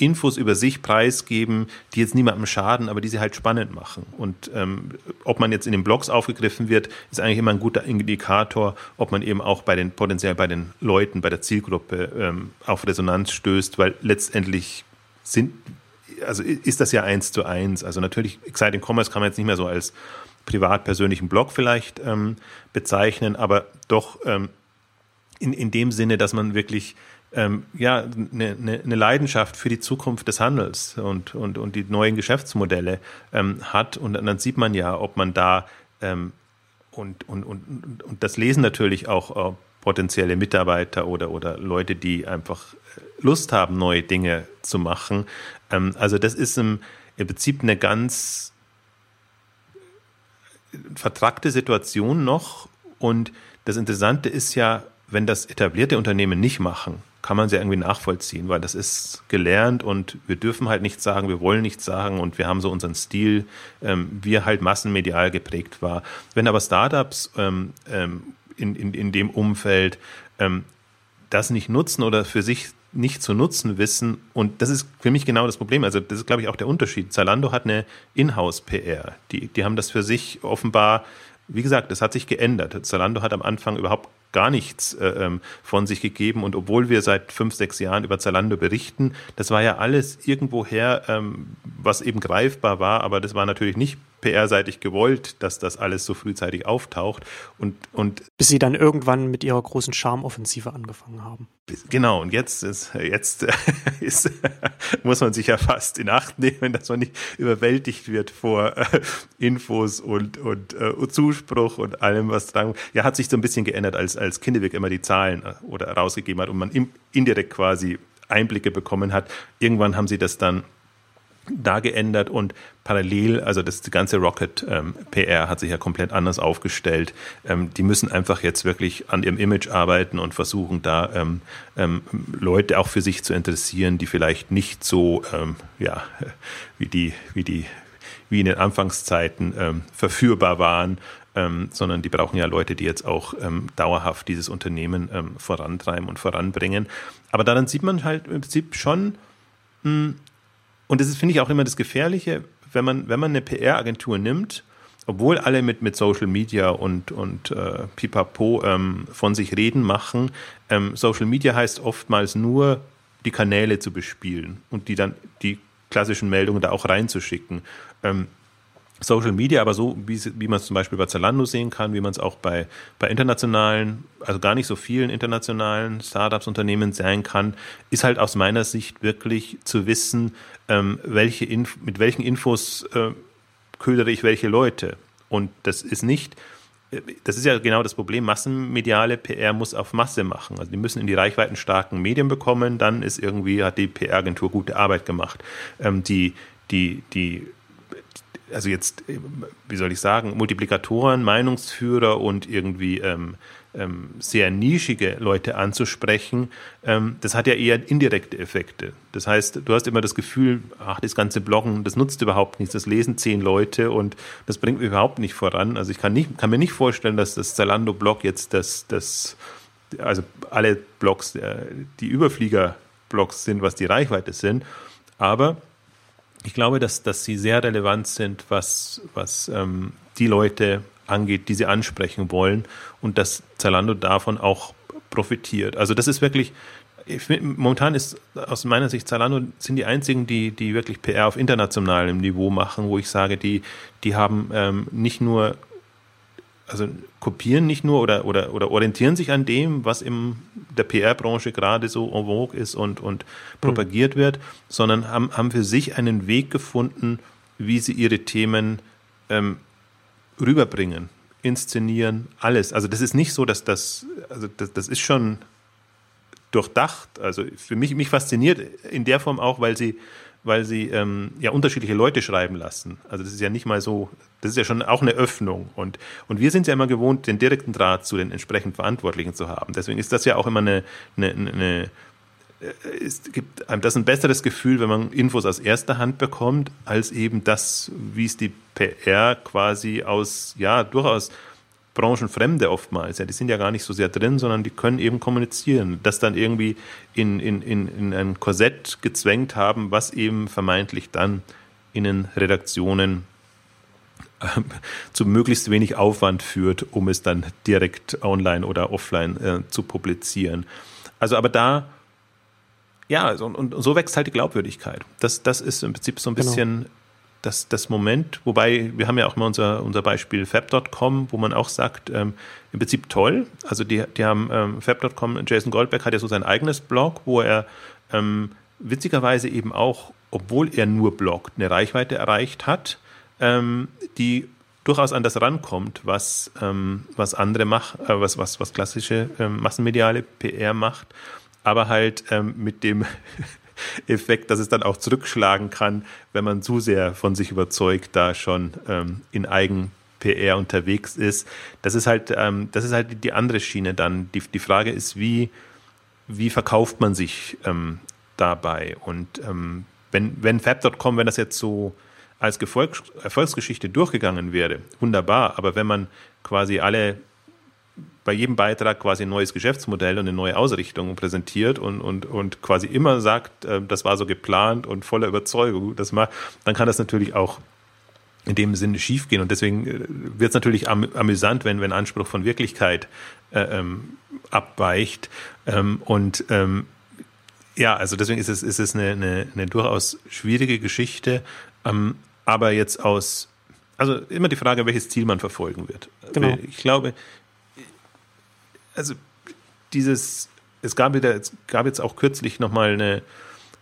Infos über sich preisgeben, die jetzt niemandem schaden, aber die sie halt spannend machen. Und ähm, ob man jetzt in den Blogs aufgegriffen wird, ist eigentlich immer ein guter Indikator, ob man eben auch bei den potenziell bei den Leuten, bei der Zielgruppe ähm, auf Resonanz stößt, weil letztendlich sind, also ist das ja eins zu eins. Also natürlich, Exciting Commerce kann man jetzt nicht mehr so als privat persönlichen Blog vielleicht ähm, bezeichnen, aber doch ähm, in, in dem Sinne, dass man wirklich ähm, ja, eine, eine, eine Leidenschaft für die Zukunft des Handels und, und, und die neuen Geschäftsmodelle ähm, hat. Und dann sieht man ja, ob man da ähm, und, und, und, und das lesen natürlich auch äh, potenzielle Mitarbeiter oder, oder Leute, die einfach äh, Lust haben, neue Dinge zu machen. Ähm, also das ist im, im Prinzip eine ganz vertragte Situation noch. Und das Interessante ist ja, wenn das etablierte Unternehmen nicht machen, kann man sie irgendwie nachvollziehen, weil das ist gelernt und wir dürfen halt nichts sagen, wir wollen nichts sagen und wir haben so unseren Stil, ähm, wie er halt massenmedial geprägt war. Wenn aber Startups ähm, ähm, in, in, in dem Umfeld ähm, das nicht nutzen oder für sich nicht zu nutzen wissen. Und das ist für mich genau das Problem. Also, das ist, glaube ich, auch der Unterschied. Zalando hat eine Inhouse-PR. Die, die haben das für sich offenbar, wie gesagt, das hat sich geändert. Zalando hat am Anfang überhaupt gar nichts äh, ähm, von sich gegeben. Und obwohl wir seit fünf, sechs Jahren über Zalando berichten, das war ja alles irgendwoher, ähm, was eben greifbar war, aber das war natürlich nicht PR-seitig gewollt, dass das alles so frühzeitig auftaucht. Und, und Bis sie dann irgendwann mit ihrer großen Charmoffensive angefangen haben. Genau, und jetzt ist, jetzt *laughs* ist, muss man sich ja fast in Acht nehmen, dass man nicht überwältigt wird vor äh, Infos und, und äh, Zuspruch und allem, was dran. Ja, hat sich so ein bisschen geändert, als, als Kindeweg immer die Zahlen äh, oder rausgegeben hat und man indirekt quasi Einblicke bekommen hat. Irgendwann haben sie das dann da geändert und parallel, also das die ganze Rocket ähm, PR hat sich ja komplett anders aufgestellt. Ähm, die müssen einfach jetzt wirklich an ihrem Image arbeiten und versuchen da ähm, ähm Leute auch für sich zu interessieren, die vielleicht nicht so ähm, ja *laughs* wie die wie die wie in den Anfangszeiten ähm, verführbar waren, sondern die brauchen ja Leute, die jetzt auch dauerhaft dieses Unternehmen vorantreiben und voranbringen. Aber daran sieht man halt im Prinzip schon, mh, hm, und das ist, finde ich, auch immer das Gefährliche, wenn man, wenn man eine PR-Agentur nimmt, obwohl alle mit, mit Social Media und, und äh, Pipapo ähm, von sich reden machen, ähm, Social Media heißt oftmals nur, die Kanäle zu bespielen und die dann die klassischen Meldungen da auch reinzuschicken. Ähm, Social Media, aber so, wie, wie man es zum Beispiel bei Zalando sehen kann, wie man es auch bei, bei internationalen, also gar nicht so vielen internationalen Startups, Unternehmen sehen kann, ist halt aus meiner Sicht wirklich zu wissen, ähm, welche Inf mit welchen Infos äh, ködere ich welche Leute. Und das ist nicht, äh, das ist ja genau das Problem, massenmediale PR muss auf Masse machen. Also die müssen in die reichweitenstarken Medien bekommen, dann ist irgendwie, hat die PR-Agentur gute Arbeit gemacht. Ähm, die, die, die also jetzt, wie soll ich sagen, Multiplikatoren, Meinungsführer und irgendwie ähm, ähm, sehr nischige Leute anzusprechen, ähm, das hat ja eher indirekte Effekte. Das heißt, du hast immer das Gefühl, ach, das ganze Bloggen, das nutzt überhaupt nichts, das lesen zehn Leute und das bringt überhaupt nicht voran. Also ich kann, nicht, kann mir nicht vorstellen, dass das Zalando-Blog jetzt das, das also alle Blogs, äh, die Überflieger-Blogs sind, was die Reichweite sind. Aber ich glaube, dass, dass sie sehr relevant sind, was, was ähm, die Leute angeht, die sie ansprechen wollen und dass Zalando davon auch profitiert. Also das ist wirklich, momentan ist aus meiner Sicht Zalando sind die einzigen, die, die wirklich PR auf internationalem Niveau machen, wo ich sage, die, die haben ähm, nicht nur also kopieren nicht nur oder, oder, oder orientieren sich an dem, was in der PR-Branche gerade so en vogue ist und, und propagiert mhm. wird, sondern haben, haben für sich einen Weg gefunden, wie sie ihre Themen ähm, rüberbringen, inszenieren, alles. Also das ist nicht so, dass das, also das, das ist schon durchdacht. Also für mich, mich fasziniert in der Form auch, weil sie, weil sie ähm, ja unterschiedliche Leute schreiben lassen. Also das ist ja nicht mal so, das ist ja schon auch eine Öffnung. Und, und wir sind ja immer gewohnt, den direkten Draht zu den entsprechend Verantwortlichen zu haben. Deswegen ist das ja auch immer eine, eine, eine äh, es gibt einem das ein besseres Gefühl, wenn man Infos aus erster Hand bekommt, als eben das, wie es die PR quasi aus, ja, durchaus Branchenfremde oftmals, ja, die sind ja gar nicht so sehr drin, sondern die können eben kommunizieren, das dann irgendwie in, in, in, in ein Korsett gezwängt haben, was eben vermeintlich dann in den Redaktionen äh, zu möglichst wenig Aufwand führt, um es dann direkt online oder offline äh, zu publizieren. Also aber da, ja, und, und, so wächst halt die Glaubwürdigkeit. Das, das ist im Prinzip so ein genau. bisschen das, das Moment, wobei wir haben ja auch immer unser, unser Beispiel Fab.com, wo man auch sagt, ähm, im Prinzip toll. Also die, die haben ähm, Fab.com, Jason Goldberg hat ja so sein eigenes Blog, wo er ähm, witzigerweise eben auch, obwohl er nur bloggt, eine Reichweite erreicht hat, ähm, die durchaus an das rankommt, was, ähm, was andere macht, äh, was, was, was klassische ähm, massenmediale PR macht, aber halt mit dem *laughs* Effekt, dass es dann auch zurückschlagen kann, wenn man zu sehr von sich überzeugt, da schon ähm, in Eigen PR unterwegs ist. Das ist halt, ähm, das ist halt die andere Schiene dann. Die, die Frage ist, wie, wie verkauft man sich ähm, dabei? Und ähm, wenn, wenn Fab.com, wenn das jetzt so als Erfolgs Erfolgsgeschichte durchgegangen wäre, wunderbar. Aber wenn man quasi alle bei jedem Beitrag quasi ein neues Geschäftsmodell und eine neue Ausrichtung präsentiert und, und, und quasi immer sagt, äh, das war so geplant und voller Überzeugung, das mal, dann kann das natürlich auch in dem Sinne schiefgehen. Und deswegen äh, wird es natürlich am, amüsant, wenn, wenn Anspruch von Wirklichkeit äh, ähm, abweicht. Ähm, und ähm, ja, also deswegen ist es, ist es eine, eine, eine durchaus schwierige Geschichte. Ähm, aber jetzt aus, also immer die Frage, welches Ziel man verfolgen wird. Genau. Ich glaube, also dieses, es gab, wieder, es gab jetzt auch kürzlich nochmal eine,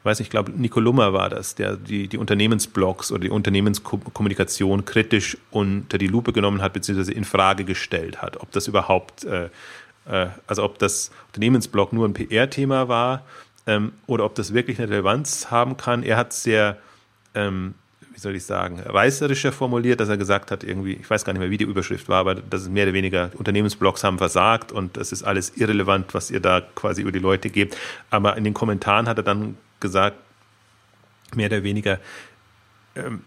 weiß nicht, ich glaube, Nico Lummer war das, der die, die Unternehmensblogs oder die Unternehmenskommunikation kritisch unter die Lupe genommen hat, beziehungsweise in Frage gestellt hat, ob das überhaupt, äh, äh, also ob das Unternehmensblog nur ein PR-Thema war ähm, oder ob das wirklich eine Relevanz haben kann. Er hat sehr ähm, wie soll ich sagen, reißerischer formuliert, dass er gesagt hat, irgendwie, ich weiß gar nicht mehr, wie die Überschrift war, aber das ist mehr oder weniger, Unternehmensblocks haben versagt und das ist alles irrelevant, was ihr da quasi über die Leute gebt. Aber in den Kommentaren hat er dann gesagt, mehr oder weniger, ähm,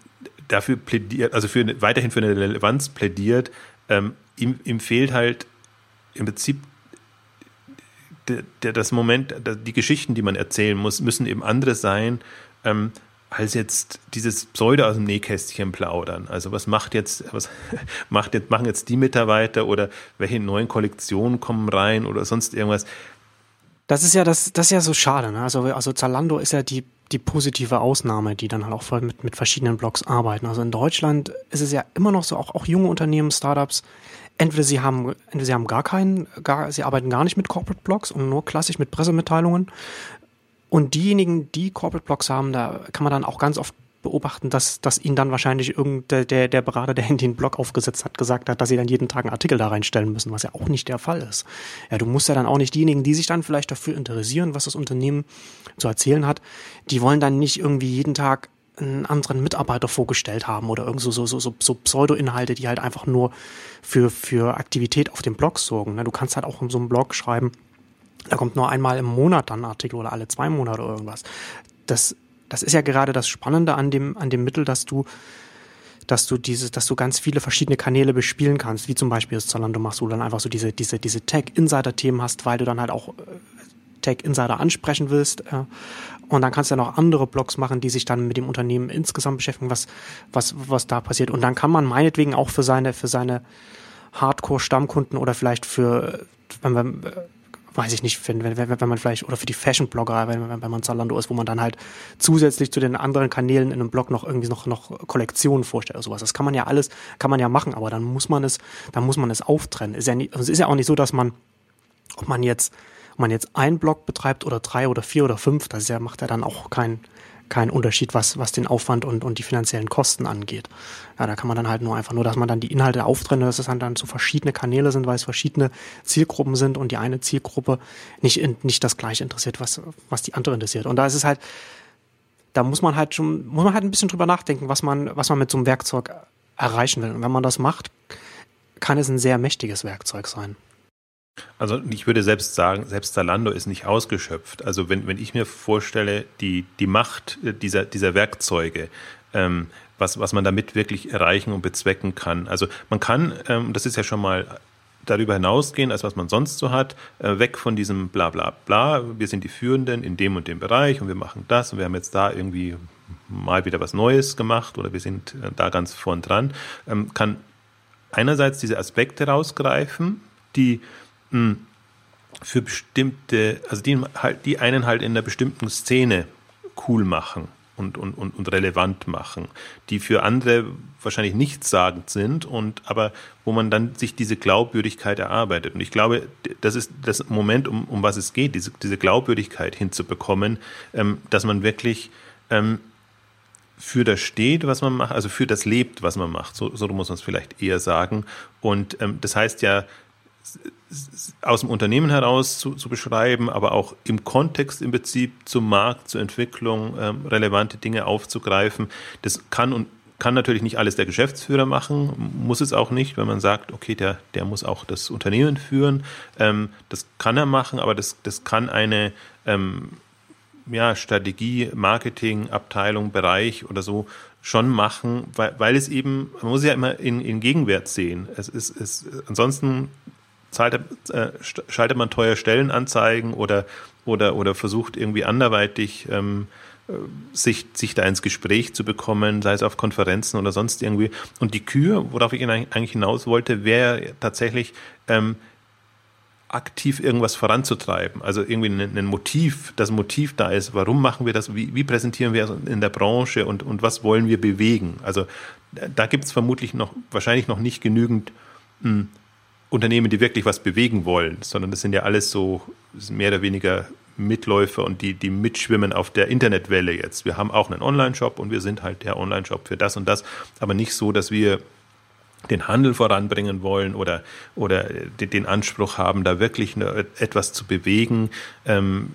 dafür plädiert, also für, weiterhin für eine Relevanz plädiert, ähm, ihm, ihm fehlt halt im Prinzip das Moment, die Geschichten, die man erzählen muss, müssen eben andere sein, ähm, als jetzt dieses Pseudo aus dem Nähkästchen plaudern. Also was macht jetzt, was *laughs* macht jetzt, machen jetzt die Mitarbeiter oder welche neuen Kollektionen kommen rein oder sonst irgendwas? Das ist ja das, das ist ja so schade. Ne? Also, also Zalando ist ja die, die positive Ausnahme, die dann halt auch voll mit, mit verschiedenen Blogs arbeiten. Also in Deutschland ist es ja immer noch so, auch, auch junge Unternehmen, Startups, entweder sie haben, entweder sie haben gar keinen, gar, sie arbeiten gar nicht mit Corporate Blogs und nur klassisch mit Pressemitteilungen, und diejenigen, die Corporate Blogs haben, da kann man dann auch ganz oft beobachten, dass, dass ihnen dann wahrscheinlich irgendein der, der Berater, der in *laughs* den Blog aufgesetzt hat, gesagt hat, dass sie dann jeden Tag einen Artikel da reinstellen müssen, was ja auch nicht der Fall ist. Ja, du musst ja dann auch nicht diejenigen, die sich dann vielleicht dafür interessieren, was das Unternehmen zu erzählen hat, die wollen dann nicht irgendwie jeden Tag einen anderen Mitarbeiter vorgestellt haben oder irgend so, so, so, so Pseudo-Inhalte, die halt einfach nur für, für Aktivität auf dem Blog sorgen. Ne? Du kannst halt auch in so einem Blog schreiben, da kommt nur einmal im Monat dann ein Artikel oder alle zwei Monate irgendwas. Das, das ist ja gerade das Spannende an dem, an dem Mittel, dass du dass du diese, dass du ganz viele verschiedene Kanäle bespielen kannst, wie zum Beispiel das Zalando machst, wo du dann einfach so diese, diese, diese Tech-Insider-Themen hast, weil du dann halt auch äh, Tech-Insider ansprechen willst. Und dann kannst du ja noch andere Blogs machen, die sich dann mit dem Unternehmen insgesamt beschäftigen, was, was, was da passiert. Und dann kann man meinetwegen auch für seine, für seine Hardcore-Stammkunden oder vielleicht für, wenn man, äh, weiß ich nicht, wenn, wenn, wenn man vielleicht, oder für die Fashion-Blogger, wenn, wenn man Zalando ist, wo man dann halt zusätzlich zu den anderen Kanälen in einem Blog noch irgendwie noch, noch Kollektionen vorstellt oder sowas. Das kann man ja alles, kann man ja machen, aber dann muss man es, dann muss man es auftrennen. Ist ja nicht, also es ist ja auch nicht so, dass man, ob man jetzt, ob man jetzt einen Blog betreibt oder drei oder vier oder fünf, das ja, macht ja dann auch keinen kein Unterschied, was, was den Aufwand und, und die finanziellen Kosten angeht. Ja, da kann man dann halt nur einfach nur, dass man dann die Inhalte auftrennt, dass es dann, dann so verschiedene Kanäle sind, weil es verschiedene Zielgruppen sind und die eine Zielgruppe nicht, nicht das gleiche interessiert, was, was die andere interessiert. Und da ist es halt, da muss man halt schon, muss man halt ein bisschen drüber nachdenken, was man, was man mit so einem Werkzeug erreichen will. Und wenn man das macht, kann es ein sehr mächtiges Werkzeug sein. Also ich würde selbst sagen, selbst Zalando ist nicht ausgeschöpft. Also wenn, wenn ich mir vorstelle, die, die Macht dieser, dieser Werkzeuge, ähm, was, was man damit wirklich erreichen und bezwecken kann. Also man kann, ähm, das ist ja schon mal darüber hinausgehen, als was man sonst so hat, äh, weg von diesem bla bla bla, wir sind die Führenden in dem und dem Bereich und wir machen das und wir haben jetzt da irgendwie mal wieder was Neues gemacht oder wir sind äh, da ganz vorn dran, ähm, kann einerseits diese Aspekte rausgreifen, die für bestimmte, also die, halt, die einen halt in einer bestimmten Szene cool machen und, und, und, und relevant machen, die für andere wahrscheinlich nichtssagend sind und aber wo man dann sich diese Glaubwürdigkeit erarbeitet. Und ich glaube, das ist das Moment, um, um was es geht, diese, diese Glaubwürdigkeit hinzubekommen, ähm, dass man wirklich ähm, für das steht, was man macht, also für das lebt, was man macht. So, so muss man es vielleicht eher sagen. Und ähm, das heißt ja, aus dem Unternehmen heraus zu, zu, beschreiben, aber auch im Kontext im Prinzip zum Markt, zur Entwicklung ähm, relevante Dinge aufzugreifen. Das kann und kann natürlich nicht alles der Geschäftsführer machen, muss es auch nicht, wenn man sagt, okay, der, der muss auch das Unternehmen führen. Ähm, das kann er machen, aber das, das kann eine ähm, ja, Strategie, Marketing, Abteilung, Bereich oder so schon machen, weil, weil es eben, man muss ja immer in, in Gegenwert sehen. Es ist, es, ansonsten zahlt, äh, schaltet man teuer Stellenanzeigen oder, oder, oder versucht irgendwie anderweitig ähm, äh, sich, sich da ins Gespräch zu bekommen, sei es auf Konferenzen oder sonst irgendwie. Und die Kür, worauf ich eigentlich hinaus wollte, wäre tatsächlich ähm, aktiv irgendwas voranzutreiben. Also irgendwie ein, ein, Motiv, das Motiv da ist, warum machen wir das, wie, wie präsentieren wir es in der Branche und, und was wollen wir bewegen. Also da gibt es vermutlich noch, wahrscheinlich noch nicht genügend mh, hm, Unternehmen, die wirklich was bewegen wollen, sondern das sind ja alles so mehr oder weniger Mitläufer und die, die mitschwimmen auf der Internetwelle jetzt. Wir haben auch einen Online-Shop und wir sind halt der Online-Shop für das und das, aber nicht so, dass wir den Handel voranbringen wollen oder, oder den Anspruch haben, da wirklich etwas zu bewegen. Ähm,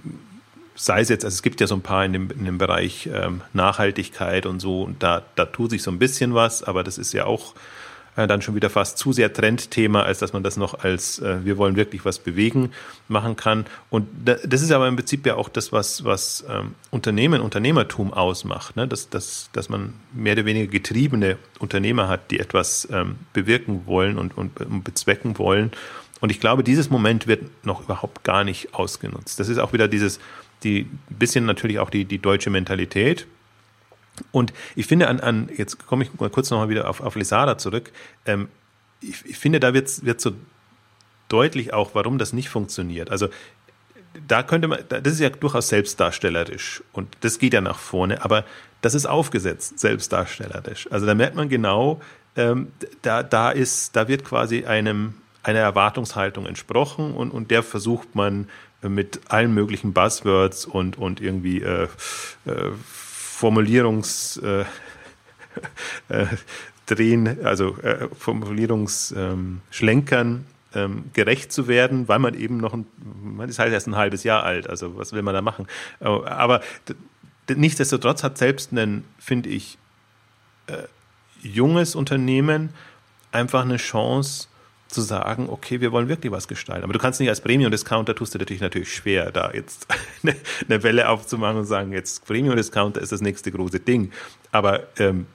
sei es jetzt, also es gibt ja so ein paar in dem, in dem Bereich ähm, Nachhaltigkeit und so, und da, da tut sich so ein bisschen was, aber das ist ja auch äh, dann schon wieder fast zu sehr Trendthema, als dass man das noch als äh, wir wollen wirklich was bewegen machen kann. Und da, das ist aber im Prinzip ja auch das, was, was ähm, Unternehmen, Unternehmertum ausmacht, ne? dass, dass, dass man mehr oder weniger getriebene Unternehmer hat, die etwas ähm, bewirken wollen und, und, und bezwecken wollen. Und ich glaube, dieses Moment wird noch überhaupt gar nicht ausgenutzt. Das ist auch wieder dieses, die bisschen natürlich auch die, die deutsche Mentalität, und ich finde an, an jetzt komme ich mal kurz nochmal wieder auf, auf Lisada zurück, ähm, ich, ich, finde, da wird, wird so deutlich auch, warum das nicht funktioniert. Also da könnte man, das ist ja durchaus selbstdarstellerisch und das geht ja nach vorne, aber das ist aufgesetzt, selbstdarstellerisch. Also da merkt man genau, ähm, da, da ist, da wird quasi einem, einer Erwartungshaltung entsprochen und, und der versucht man mit allen möglichen Buzzwords und, und irgendwie äh, äh, Formulierungs äh, *laughs* äh, drehen, also äh, Formulierungsschlenkern ähm, gerecht zu werden, weil man eben noch, ein, man ist halt erst ein halbes Jahr alt, also was will man da machen? Äh, aber nichtsdestotrotz hat selbst ein, finde ich, äh, junges Unternehmen einfach eine Chance, zu sagen, okay, wir wollen wirklich was gestalten. Aber du kannst nicht als Premium-Discounter, tust du natürlich natürlich schwer, da jetzt *laughs* eine, Welle aufzumachen und sagen, jetzt Premium-Discounter ist das nächste große Ding. Aber ähm,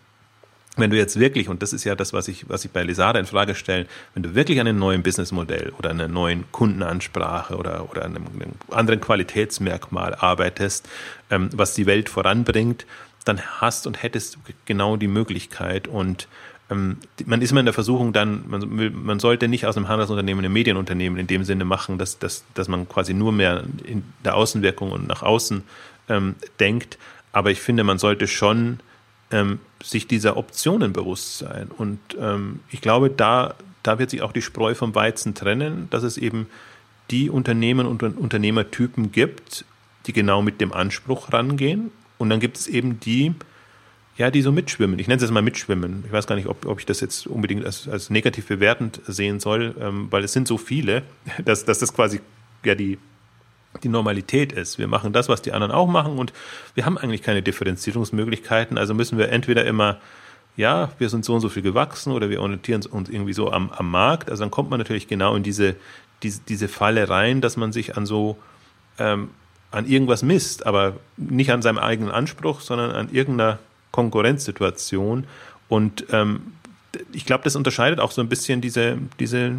wenn du jetzt wirklich, und das ist ja das, was ich, was ich bei Lesada in Frage stelle, wenn du wirklich an einem neuen Businessmodell oder einer neuen Kundenansprache oder, oder einem, einem anderen Qualitätsmerkmal arbeitest, ähm, was die Welt voranbringt, dann hast und hättest du genau die Möglichkeit und man ist immer in der Versuchung dann, man, man sollte nicht aus einem Handelsunternehmen ein Medienunternehmen in dem Sinne machen, dass, dass, dass man quasi nur mehr in der Außenwirkung und nach außen ähm, denkt. Aber ich finde, man sollte schon ähm, sich dieser Optionen bewusst sein. Und ähm, ich glaube, da, da wird sich auch die Spreu vom Weizen trennen, dass es eben die Unternehmen und Unternehmertypen gibt, die genau mit dem Anspruch rangehen. Und dann gibt es eben die, ja, die so mitschwimmen. Ich nenne es jetzt mal mitschwimmen. Ich weiß gar nicht, ob, ob ich das jetzt unbedingt als, als negativ bewertend sehen soll, ähm, weil es sind so viele, *laughs* dass, dass das quasi ja die die Normalität ist. Wir machen das, was die anderen auch machen und wir haben eigentlich keine Differenzierungsmöglichkeiten. Also müssen wir entweder immer, ja, wir sind so und so viel gewachsen oder wir orientieren uns irgendwie so am, am Markt. Also dann kommt man natürlich genau in diese, diese, diese Falle rein, dass man sich an so, ähm, an irgendwas misst, aber nicht an seinem eigenen Anspruch, sondern an irgendeiner Konkurrenzsituation. Und ähm, ich glaube, das unterscheidet auch so ein bisschen diese, diese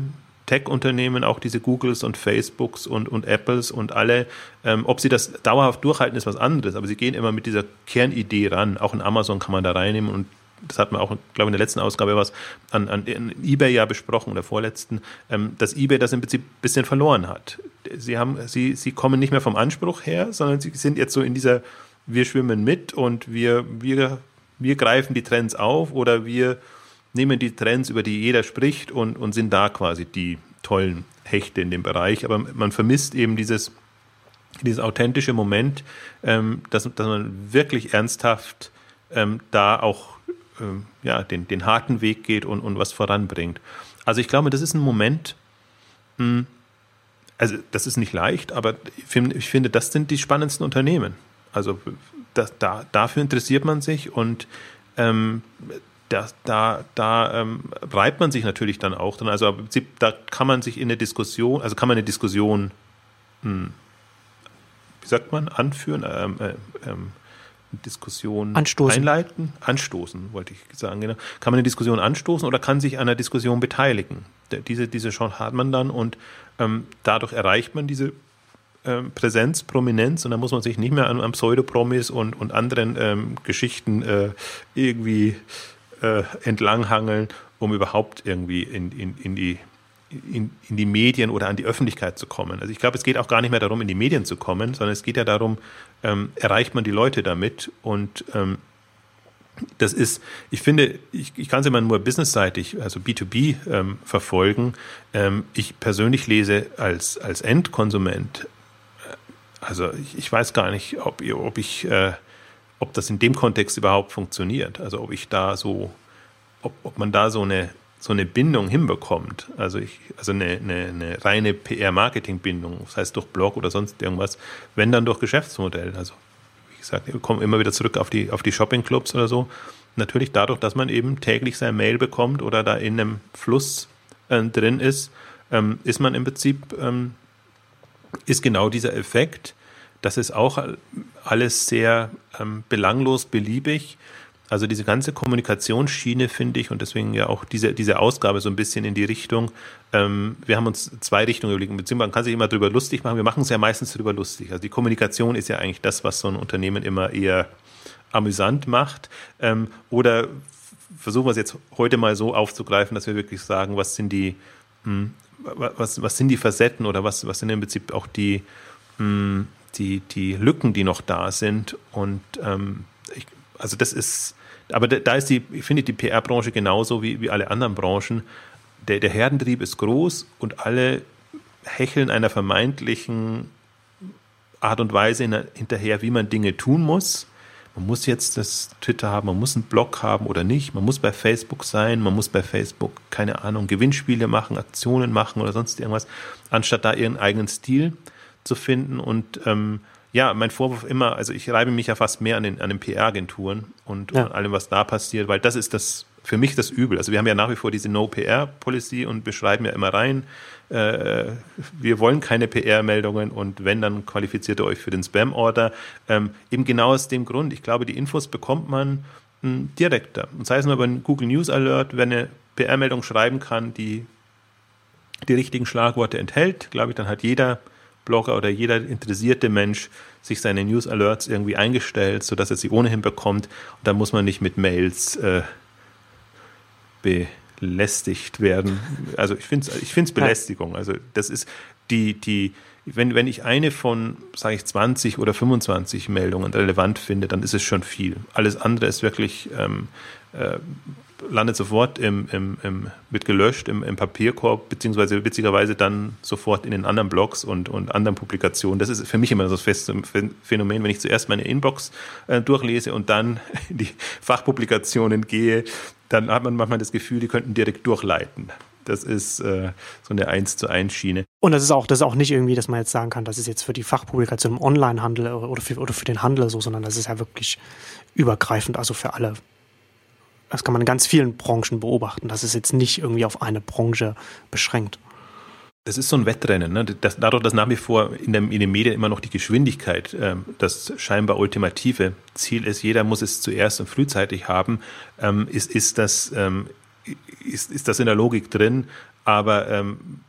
Tech-Unternehmen, auch diese Googles und Facebooks und, und Apples und alle, ähm, ob sie das dauerhaft durchhalten, ist was anderes, aber sie gehen immer mit dieser Kernidee ran. Auch in Amazon kann man da reinnehmen und das hat man auch, glaube ich, in der letzten Ausgabe was an, an, eBay ja besprochen, der vorletzten, ähm, dass eBay das im Prinzip ein bisschen verloren hat. Sie, haben, sie, sie kommen nicht mehr vom Anspruch her, sondern sie sind jetzt so in dieser, wir schwimmen mit und wir, wir, wir greifen die Trends auf oder wir nehmen die Trends, über die jeder spricht und, und sind da quasi die tollen Hechte in dem Bereich. Aber man vermisst eben dieses, dieses authentische Moment, ähm, dass, dass man wirklich ernsthaft ähm, da auch ähm, ja, den, den harten Weg geht und, und was voranbringt. Also ich glaube, das ist ein Moment, mh, hm, also das ist nicht leicht, aber ich finde, ich finde, das sind die spannendsten Unternehmen. Also das, da, dafür interessiert man sich und ähm, da, da, da ähm, reibt man sich natürlich dann auch dran. Also im Prinzip, da kann man sich in eine Diskussion, also kann man eine Diskussion, hm, wie sagt man, anführen, ähm, äh, ähm, Diskussion anstoßen. einleiten, anstoßen, wollte ich sagen, genau. Kann man eine Diskussion anstoßen oder kann sich an einer Diskussion beteiligen? Diese, diese Chance hat man dann und ähm, dadurch erreicht man diese ähm, Präsenz, Prominenz und dann muss man sich nicht mehr an, an Pseudopromis und, und anderen ähm, Geschichten äh, irgendwie äh, entlanghangeln, um überhaupt irgendwie in, in, in die in, in, die Medien oder an die Öffentlichkeit zu kommen. Also ich glaube, es geht auch gar nicht mehr darum, in die Medien zu kommen, sondern es geht ja darum, ähm, erreicht man die Leute damit und ähm, das ist, ich finde, ich, ich kann es immer nur businessseitig, also B2B ähm, verfolgen. Ähm, ich persönlich lese als, als Endkonsument, also ich, ich, weiß gar nicht, ob, ob ich äh, ob das in dem Kontext überhaupt funktioniert. Also ob ich da so, ob, ob man da so eine, so eine Bindung hinbekommt. Also ich, also eine, eine, eine reine PR-Marketing-Bindung, das heißt durch Blog oder sonst irgendwas, wenn dann durch Geschäftsmodell. Also wie gesagt, wir kommen immer wieder zurück auf die, auf die Shopping-Clubs oder so. Natürlich dadurch, dass man eben täglich sein Mail bekommt oder da in einem Fluss äh, drin ist, ähm, ist man im Prinzip, ähm, ist genau dieser Effekt, das ist auch alles sehr ähm, belanglos, beliebig. Also diese ganze Kommunikationsschiene finde ich und deswegen ja auch diese, diese Ausgabe so ein bisschen in die Richtung. Ähm, wir haben uns zwei Richtungen überlegt, beziehungsweise man kann sich immer darüber lustig machen. Wir machen es ja meistens darüber lustig. Also die Kommunikation ist ja eigentlich das, was so ein Unternehmen immer eher amüsant macht. Ähm, oder versuchen wir es jetzt heute mal so aufzugreifen, dass wir wirklich sagen, was sind die, mh, hm, was, was sind die Facetten oder was, was sind im Prinzip auch die, mh, hm, die, die Lücken, die noch da sind. Und ähm, ich, also das ist, aber da ist die, ich finde die PR-Branche genauso wie, wie alle anderen Branchen. Der, der Herdentrieb ist groß und alle hecheln einer vermeintlichen Art und Weise hinterher, wie man Dinge tun muss. Man muss jetzt das Twitter haben, man muss einen Blog haben oder nicht. Man muss bei Facebook sein, man muss bei Facebook, keine Ahnung, Gewinnspiele machen, Aktionen machen oder sonst irgendwas, anstatt da ihren eigenen Stil zu finden. Und ähm, ja, mein Vorwurf immer, also ich reibe mich ja fast mehr an den, an den PR-Agenturen und, ja. und allem, was da passiert, weil das ist das für mich das Übel. Also wir haben ja nach wie vor diese No-PR-Policy und beschreiben ja immer rein, äh, wir wollen keine PR-Meldungen und wenn, dann qualifiziert ihr euch für den Spam-Order. Ähm, eben genau aus dem Grund. Ich glaube, die Infos bekommt man hm, direkter. Und sei es nur über einen Google News Alert, wenn eine PR-Meldung schreiben kann, die die richtigen Schlagworte enthält, glaube ich, dann hat jeder Blogger oder jeder interessierte Mensch sich seine News Alerts irgendwie eingestellt, sodass er sie ohnehin bekommt. Und da muss man nicht mit Mails äh, belästigt werden. Also ich finde es ich find's Belästigung. Also das ist die, die, wenn, wenn ich eine von, sage ich, 20 oder 25 Meldungen relevant finde, dann ist es schon viel. Alles andere ist wirklich ähm, äh, landet sofort im, im, im, wird gelöscht im, im Papierkorb, beziehungsweise witzigerweise dann sofort in den anderen Blogs und, und anderen Publikationen. Das ist für mich immer so feste Phänomen, wenn ich zuerst meine Inbox äh, durchlese und dann *laughs* die Fachpublikationen gehe, dann hat man manchmal das Gefühl, die könnten direkt durchleiten. Das ist äh, so eine 1 zu 1 Schiene. Und das ist auch, das ist auch nicht irgendwie, dass man jetzt sagen kann, das ist jetzt für die Fachpublikation im Onlinehandel oder für, oder für den Handel so, sondern das ist ja wirklich übergreifend, also für alle das kann man in ganz vielen Branchen beobachten. Das ist jetzt nicht irgendwie auf eine Branche beschränkt. Das ist so ein Wettrennen. Ne? Das, dadurch, dass nach wie vor in, dem, in den Medien immer noch die Geschwindigkeit ähm, das scheinbar ultimative Ziel ist, jeder muss es zuerst und frühzeitig haben, ähm, ist, ist, das, ähm, ist, ist das in der Logik drin. Aber ähm,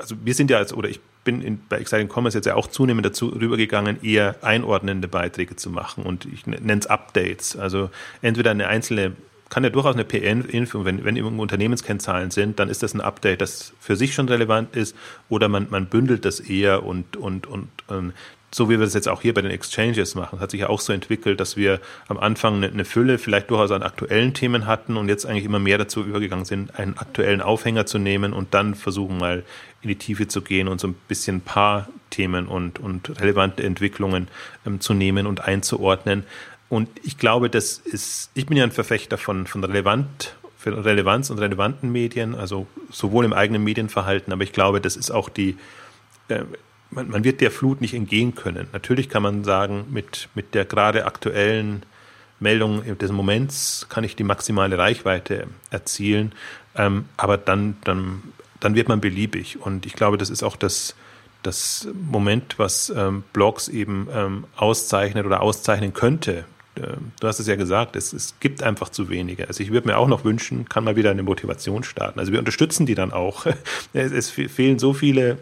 also wir sind ja als, oder ich bin in, bei Exciting Commerce jetzt ja auch zunehmend dazu rübergegangen, eher einordnende Beiträge zu machen und ich nenne es Updates. Also entweder eine einzelne kann ja durchaus eine PR-Info, wenn, wenn irgendwo Unternehmenskennzahlen sind, dann ist das ein Update, das für sich schon relevant ist, oder man, man bündelt das eher und, und, und, und ähm, so wie wir das jetzt auch hier bei den Exchanges machen, hat sich ja auch so entwickelt, dass wir am Anfang eine, eine, Fülle vielleicht durchaus an aktuellen Themen hatten und jetzt eigentlich immer mehr dazu übergegangen sind, einen aktuellen Aufhänger zu nehmen und dann versuchen mal in die Tiefe zu gehen und so ein bisschen ein paar Themen und, und relevante Entwicklungen ähm, zu nehmen und einzuordnen. Und ich glaube, das ist, ich bin ja ein Verfechter von, von relevant, für Relevanz und relevanten Medien, also sowohl im eigenen Medienverhalten, aber ich glaube, das ist auch die, äh, man, man, wird der Flut nicht entgehen können. Natürlich kann man sagen, mit, mit der gerade aktuellen Meldung des Moments kann ich die maximale Reichweite erzielen, ähm, aber dann, dann, dann wird man beliebig. Und ich glaube, das ist auch das, das Moment, was ähm, Blogs eben ähm, auszeichnet oder auszeichnen könnte, du hast es ja gesagt, es, es gibt einfach zu wenige. Also ich würde mir auch noch wünschen, kann mal wieder eine Motivation starten. Also wir unterstützen die dann auch. *laughs* Es, es fehlen so viele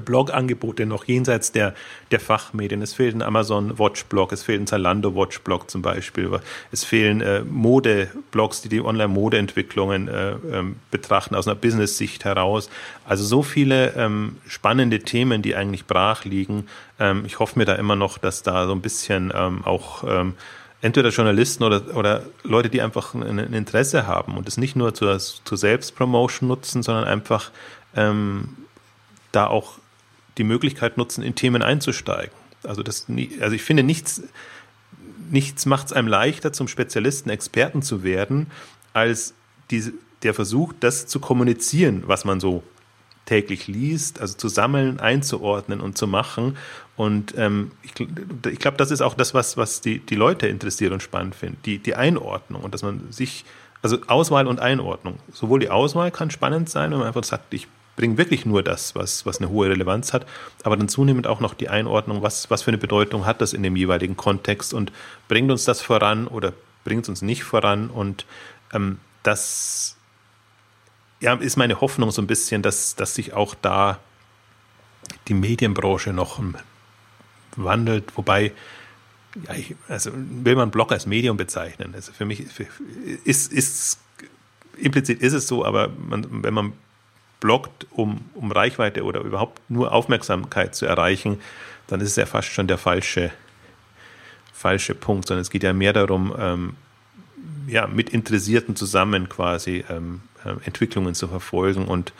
Blog-Angebote noch jenseits der, der Fachmedien. Es fehlt ein Amazon Watch-Blog, es fehlt ein Zalando Watch-Blog zum Beispiel. Es fehlen äh, Mode-Blogs, die die Online-Mode-Entwicklungen äh, ähm, betrachten aus einer Business-Sicht heraus. Also so viele ähm, spannende Themen, die eigentlich brach liegen. Ähm, ich hoffe mir da immer noch, dass da so ein bisschen ähm, auch ähm, entweder Journalisten oder, oder Leute, die einfach ein, ein Interesse haben und es nicht nur zur, zur Selbstpromotion nutzen, sondern einfach ähm, da auch die Möglichkeit nutzen, in Themen einzusteigen. Also, das, also ich finde, nichts, nichts macht es einem leichter, zum Spezialisten, Experten zu werden, als diese, der Versuch, das zu kommunizieren, was man so täglich liest, also zu sammeln, einzuordnen und zu machen. Und ähm, ich, ich glaube, das ist auch das, was, was die, die Leute interessiert und spannend finden, die, die Einordnung und dass man sich, also Auswahl und Einordnung. Sowohl die Auswahl kann spannend sein, wenn man einfach sagt, ich bringen wirklich nur das, was, was eine hohe Relevanz hat, aber dann zunehmend auch noch die Einordnung, was, was für eine Bedeutung hat das in dem jeweiligen Kontext und bringt uns das voran oder bringt es uns nicht voran und ähm, das ja, ist meine Hoffnung so ein bisschen, dass, dass sich auch da die Medienbranche noch wandelt, wobei ja, ich, also will man Blog als Medium bezeichnen. Also für mich ist, ist implizit ist es so, aber man, wenn man bloggt, um, um Reichweite oder überhaupt nur Aufmerksamkeit zu erreichen, dann ist es ja fast schon der falsche, falsche Punkt, sondern es geht ja mehr darum, ähm, ja, mit Interessierten zusammen quasi ähm, äh, Entwicklungen zu verfolgen und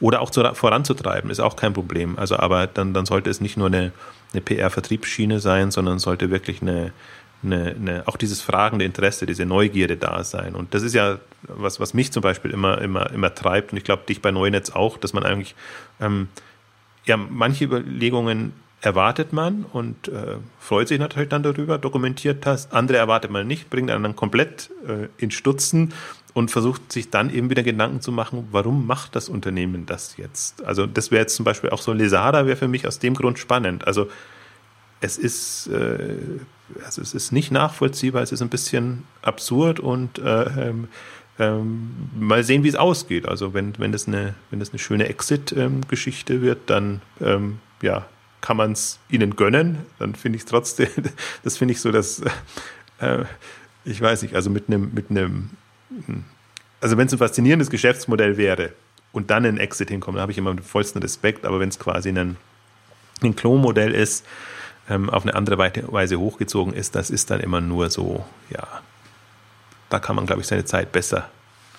oder auch zu, voranzutreiben, ist auch kein Problem. Also, aber dann, dann sollte es nicht nur eine, eine PR-Vertriebsschiene sein, sondern sollte wirklich eine, eine, eine, auch dieses fragende Interesse, diese Neugierde da sein. Und das ist ja was, was mich zum Beispiel immer, immer, immer treibt und ich glaube dich bei Neunetz auch, dass man eigentlich ähm, ja manche Überlegungen erwartet man und äh, freut sich natürlich dann darüber, dokumentiert das. Andere erwartet man nicht, bringt einen dann komplett äh, in Stutzen und versucht sich dann eben wieder Gedanken zu machen, warum macht das Unternehmen das jetzt? Also das wäre jetzt zum Beispiel auch so Lesada wäre für mich aus dem Grund spannend. Also es ist äh, also es ist nicht nachvollziehbar, es ist ein bisschen absurd und äh, ähm, ähm, mal sehen, wie es ausgeht. Also wenn, wenn das eine, wenn das eine schöne Exit-Geschichte ähm, wird, dann ähm, ja, kann man es ihnen gönnen. Dann finde ich trotzdem, *laughs* das finde ich so, dass äh, ich weiß nicht, also mit einem, mit einem, also wenn es ein faszinierendes Geschäftsmodell wäre und dann ein Exit hinkommt, dann habe ich immer den vollsten Respekt, aber wenn es quasi ein, ein Klo-Modell ist, ähm, auf eine andere Weise hochgezogen ist, das ist dann immer nur so, ja, da kann man, glaube ich, seine Zeit besser,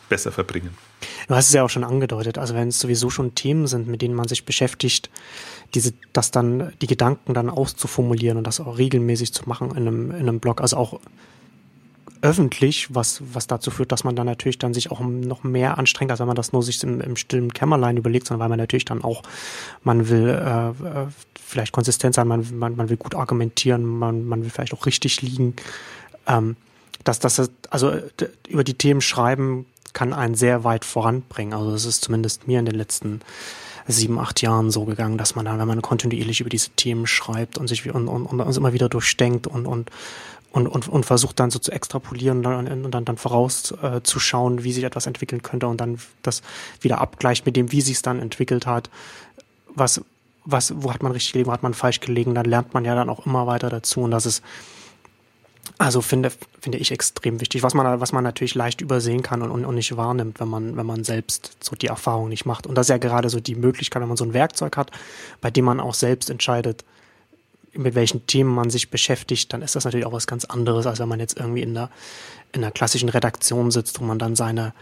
besser verbringen. Du hast es ja auch schon angedeutet, also wenn es sowieso schon Themen sind, mit denen man sich beschäftigt, diese, das dann, die Gedanken dann auszuformulieren und das auch regelmäßig zu machen in einem, in einem Blog, also auch öffentlich, was, was dazu führt, dass man dann natürlich dann sich auch noch mehr anstrengt, als wenn man das nur sich im, im stillen Kämmerlein überlegt, sondern weil man natürlich dann auch, man will äh, äh vielleicht konsistent sein, man, man, man will gut argumentieren, man, man will vielleicht auch richtig liegen. Ähm, dass das, also über die Themen schreiben kann einen sehr weit voranbringen. Also es ist zumindest mir in den letzten sieben, acht Jahren so gegangen, dass man dann, wenn man kontinuierlich über diese Themen schreibt und sich und, und, und uns immer wieder durchdenkt und, und und, und, und versucht dann so zu extrapolieren und dann, und dann, dann vorauszuschauen, äh, wie sich etwas entwickeln könnte und dann das wieder abgleicht mit dem, wie sich es dann entwickelt hat. Was, was, wo hat man richtig gelegen, wo hat man falsch gelegen, dann lernt man ja dann auch immer weiter dazu und das ist, also finde, finde ich extrem wichtig, was man, was man natürlich leicht übersehen kann und, und, nicht wahrnimmt, wenn man, wenn man selbst so die Erfahrung nicht macht. Und das ist ja gerade so die Möglichkeit, wenn man so ein Werkzeug hat, bei dem man auch selbst entscheidet, mit welchen Themen man sich beschäftigt, dann ist das natürlich auch was ganz anderes, als wenn man jetzt irgendwie in der, in der klassischen Redaktion sitzt, wo man dann seine,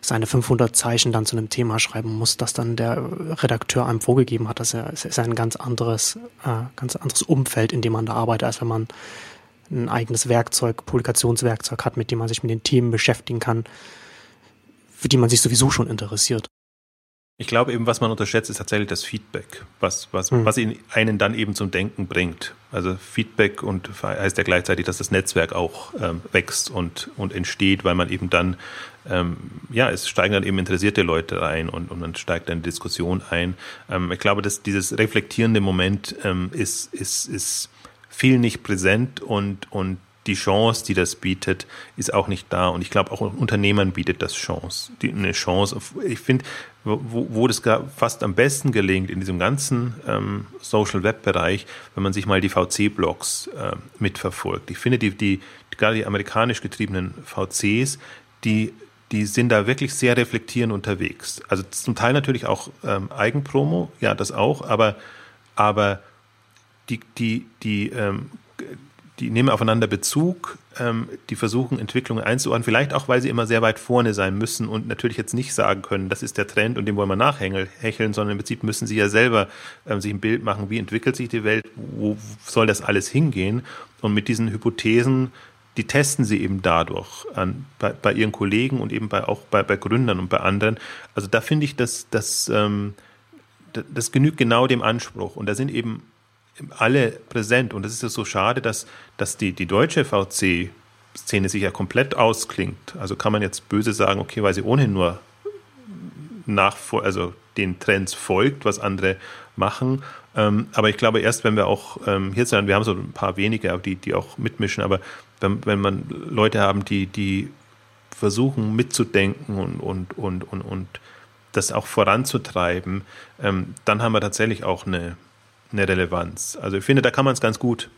seine 500 Zeichen dann zu einem Thema schreiben muss, das dann der Redakteur einem vorgegeben hat. Das ist ein ganz anderes, äh, ganz anderes Umfeld, in dem man da arbeitet, als wenn man ein eigenes Werkzeug, Publikationswerkzeug hat, mit dem man sich mit den Themen beschäftigen kann, für die man sich sowieso schon interessiert. Ich glaube eben, was man unterschätzt, ist tatsächlich das Feedback, was, was, mhm. was einen dann eben zum Denken bringt. Also Feedback und heißt ja gleichzeitig, dass das Netzwerk auch ähm, wächst und, und entsteht, weil man eben dann, ähm, ja, es steigen dann eben interessierte Leute ein und, und man steigt dann in Diskussion ein. Ähm, ich glaube, dass dieses reflektierende Moment ähm, ist, ist, ist viel nicht präsent und, und die Chance, die das bietet, ist auch nicht da. Und ich glaube, auch Unternehmern bietet das Chance. Die, eine Chance. Ich finde, wo, wo das fast am besten gelingt in diesem ganzen ähm, Social Web Bereich, wenn man sich mal die VC-Blogs äh, mitverfolgt. Ich finde, die, die, gerade die amerikanisch getriebenen VCs, die, die sind da wirklich sehr reflektierend unterwegs. Also zum Teil natürlich auch ähm, Eigenpromo, ja, das auch, aber, aber die, die, die ähm, die nehmen aufeinander Bezug, ähm, die versuchen Entwicklungen einzuordnen, vielleicht auch, weil sie immer sehr weit vorne sein müssen und natürlich jetzt nicht sagen können, das ist der Trend und dem wollen wir nachhecheln, sondern im Prinzip müssen sie ja selber ähm, sich ein Bild machen, wie entwickelt sich die Welt, wo soll das alles hingehen und mit diesen Hypothesen, die testen sie eben dadurch an, bei, bei ihren Kollegen und eben bei, auch bei, bei Gründern und bei anderen. Also da finde ich, dass das, ähm, das genügt genau dem Anspruch und da sind eben alle präsent. Und das ist ja so schade, dass, dass die, die deutsche VC-Szene sich ja komplett ausklingt. Also kann man jetzt böse sagen, okay, weil sie ohnehin nur nach, also den Trends folgt, was andere machen. Ähm, aber ich glaube, erst wenn wir auch ähm, hier sind, wir haben so ein paar wenige, die, die auch mitmischen, aber wenn, wenn man Leute haben, die, die versuchen mitzudenken und, und, und, und, und das auch voranzutreiben, ähm, dann haben wir tatsächlich auch eine, eine Relevanz. Also ich finde, da kann man es ganz gut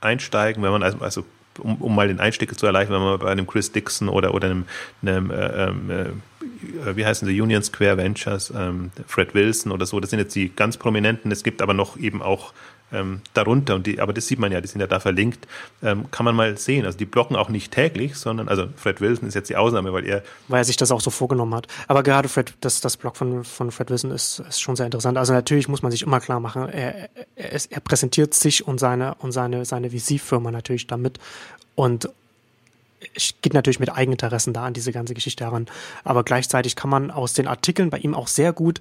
einsteigen, wenn man also, also um, um mal den Einstieg zu erleichtern, wenn man bei einem Chris Dixon oder, oder einem, einem äh, ähm, äh, wie heißen sie, Union Square Ventures, ähm, Fred Wilson oder so, das sind jetzt die ganz prominenten. Es gibt aber noch eben auch ähm, darunter, und die, aber das sieht man ja, die sind ja da verlinkt, ähm, kann man mal sehen. Also die blocken auch nicht täglich, sondern, also Fred Wilson ist jetzt die Ausnahme, weil er. Weil er sich das auch so vorgenommen hat. Aber gerade Fred, das, das Blog von, von Fred Wilson ist, ist schon sehr interessant. Also natürlich muss man sich immer klar machen, er, er, er präsentiert sich und seine, und seine, seine Visivfirma natürlich damit und geht natürlich mit Eigeninteressen da an diese ganze Geschichte heran. Aber gleichzeitig kann man aus den Artikeln bei ihm auch sehr gut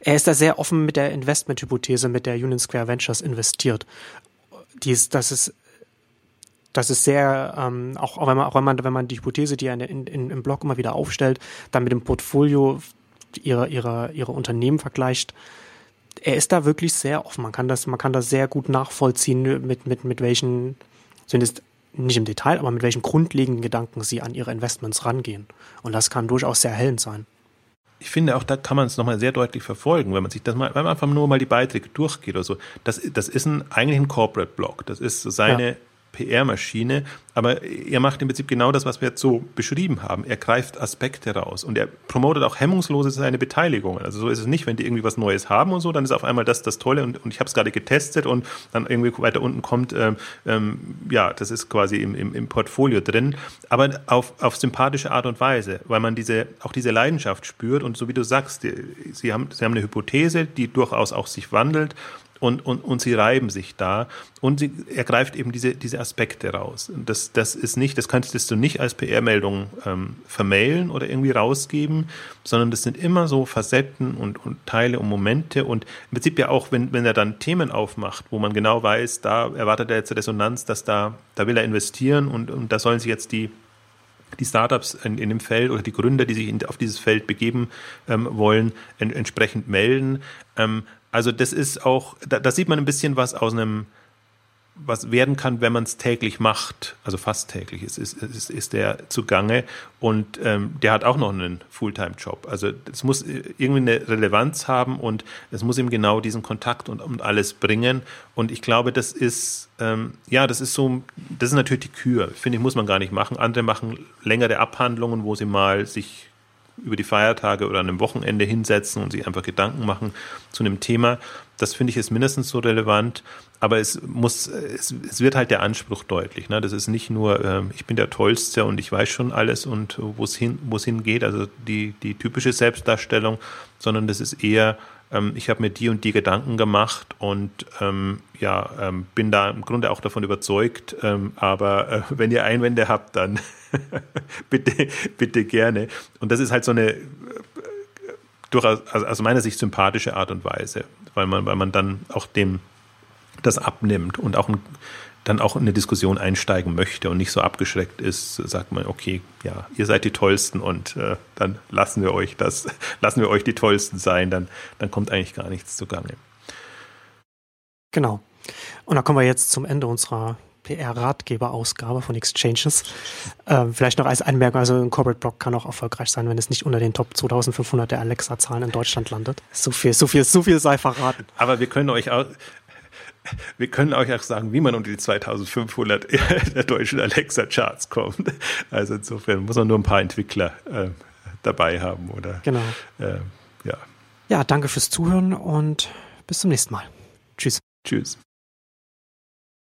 er ist da sehr offen mit der Investmenthypothese, mit der Union Square Ventures investiert. Die ist, das ist, das ist sehr, ähm, auch, wenn man, auch wenn man, wenn man die Hypothese, die er in, in, im Blog immer wieder aufstellt, dann mit dem Portfolio ihrer, ihrer, ihrer Unternehmen vergleicht, er ist da wirklich sehr offen. Man kann das, man kann das sehr gut nachvollziehen, mit, mit, mit welchen, zumindest nicht im Detail, aber mit welchen grundlegenden Gedanken sie an ihre Investments rangehen. Und das kann durchaus sehr erhellend sein. Ich finde auch, da kann man es nochmal sehr deutlich verfolgen, wenn man sich das mal, wenn man einfach nur mal die Beiträge durchgeht oder so. Das, das ist ein, eigentlich ein Corporate Blog. Das ist seine ja. PR-Maschine, aber er macht im Prinzip genau das, was wir jetzt so beschrieben haben. Er greift Aspekte raus und er promotet auch hemmungslos seine Beteiligung. Also so ist es nicht, wenn die irgendwie was Neues haben und so, dann ist auf einmal das das Tolle und, und ich habe es gerade getestet und dann irgendwie weiter unten kommt, ähm, ähm, ja, das ist quasi im, im, im Portfolio drin, aber auf, auf sympathische Art und Weise, weil man diese, auch diese Leidenschaft spürt und so wie du sagst, die, sie, haben, sie haben eine Hypothese, die durchaus auch sich wandelt und, und, und sie reiben sich da und sie ergreift eben diese, diese Aspekte raus. Das, das ist nicht, das könntest du nicht als PR-Meldung ähm, vermailen oder irgendwie rausgeben, sondern das sind immer so Facetten und, und Teile und Momente und im Prinzip ja auch, wenn, wenn er dann Themen aufmacht, wo man genau weiß, da erwartet er jetzt Resonanz, dass da, da will er investieren und, und da sollen sich jetzt die die Startups in, in dem Feld oder die Gründer, die sich in, auf dieses Feld begeben ähm, wollen, en, entsprechend melden. Ähm, also das ist auch, da, da sieht man ein bisschen was aus einem, was werden kann, wenn man es täglich macht, also fast täglich ist, ist, ist, ist der zugange und ähm, der hat auch noch einen Fulltime-Job. Also es muss irgendwie eine Relevanz haben und es muss ihm genau diesen Kontakt und, und alles bringen. Und ich glaube, das ist, ähm, ja, das ist so, das ist natürlich die Kür. Finde ich, muss man gar nicht machen. Andere machen längere Abhandlungen, wo sie mal sich über die Feiertage oder an einem Wochenende hinsetzen und sich einfach Gedanken machen zu einem Thema. Das finde ich ist mindestens so relevant, aber es muss, es, es wird halt der Anspruch deutlich. Ne? Das ist nicht nur, äh, ich bin der Tollste und ich weiß schon alles und wo es hin, wo es hingeht, also die, die typische Selbstdarstellung, sondern das ist eher, ähm, ich habe mir die und die Gedanken gemacht und ähm, ja, ähm, bin da im Grunde auch davon überzeugt. Ähm, aber äh, *laughs* wenn ihr Einwände habt, dann *laughs* bitte, bitte gerne. Und das ist halt so eine äh, durchaus also aus meiner Sicht sympathische Art und Weise, weil man, weil man dann auch dem das abnimmt und auch ein, dann auch in eine Diskussion einsteigen möchte und nicht so abgeschreckt ist, sagt man, okay, ja, ihr seid die Tollsten und äh, dann lassen wir euch das, *laughs* lassen wir euch die Tollsten sein, dann, dann kommt eigentlich gar nichts zugange. Genau. Und da kommen wir jetzt zum Ende unserer PR-Ratgeber-Ausgabe von Exchanges. Ähm, vielleicht noch als Anmerkung, also ein Corporate Blog kann auch erfolgreich sein, wenn es nicht unter den Top 2500 der Alexa-Zahlen in Deutschland landet. So viel, so viel, so viel sei verraten. Aber wir können euch auch, wir können euch auch sagen, wie man unter die 2500 *laughs* der deutschen Alexa-Charts kommt. Also insofern muss man nur ein paar Entwickler äh, dabei haben, oder? Genau. Äh, ja. Ja, danke fürs Zuhören und bis zum nächsten Mal. Tschüss. Tschüss.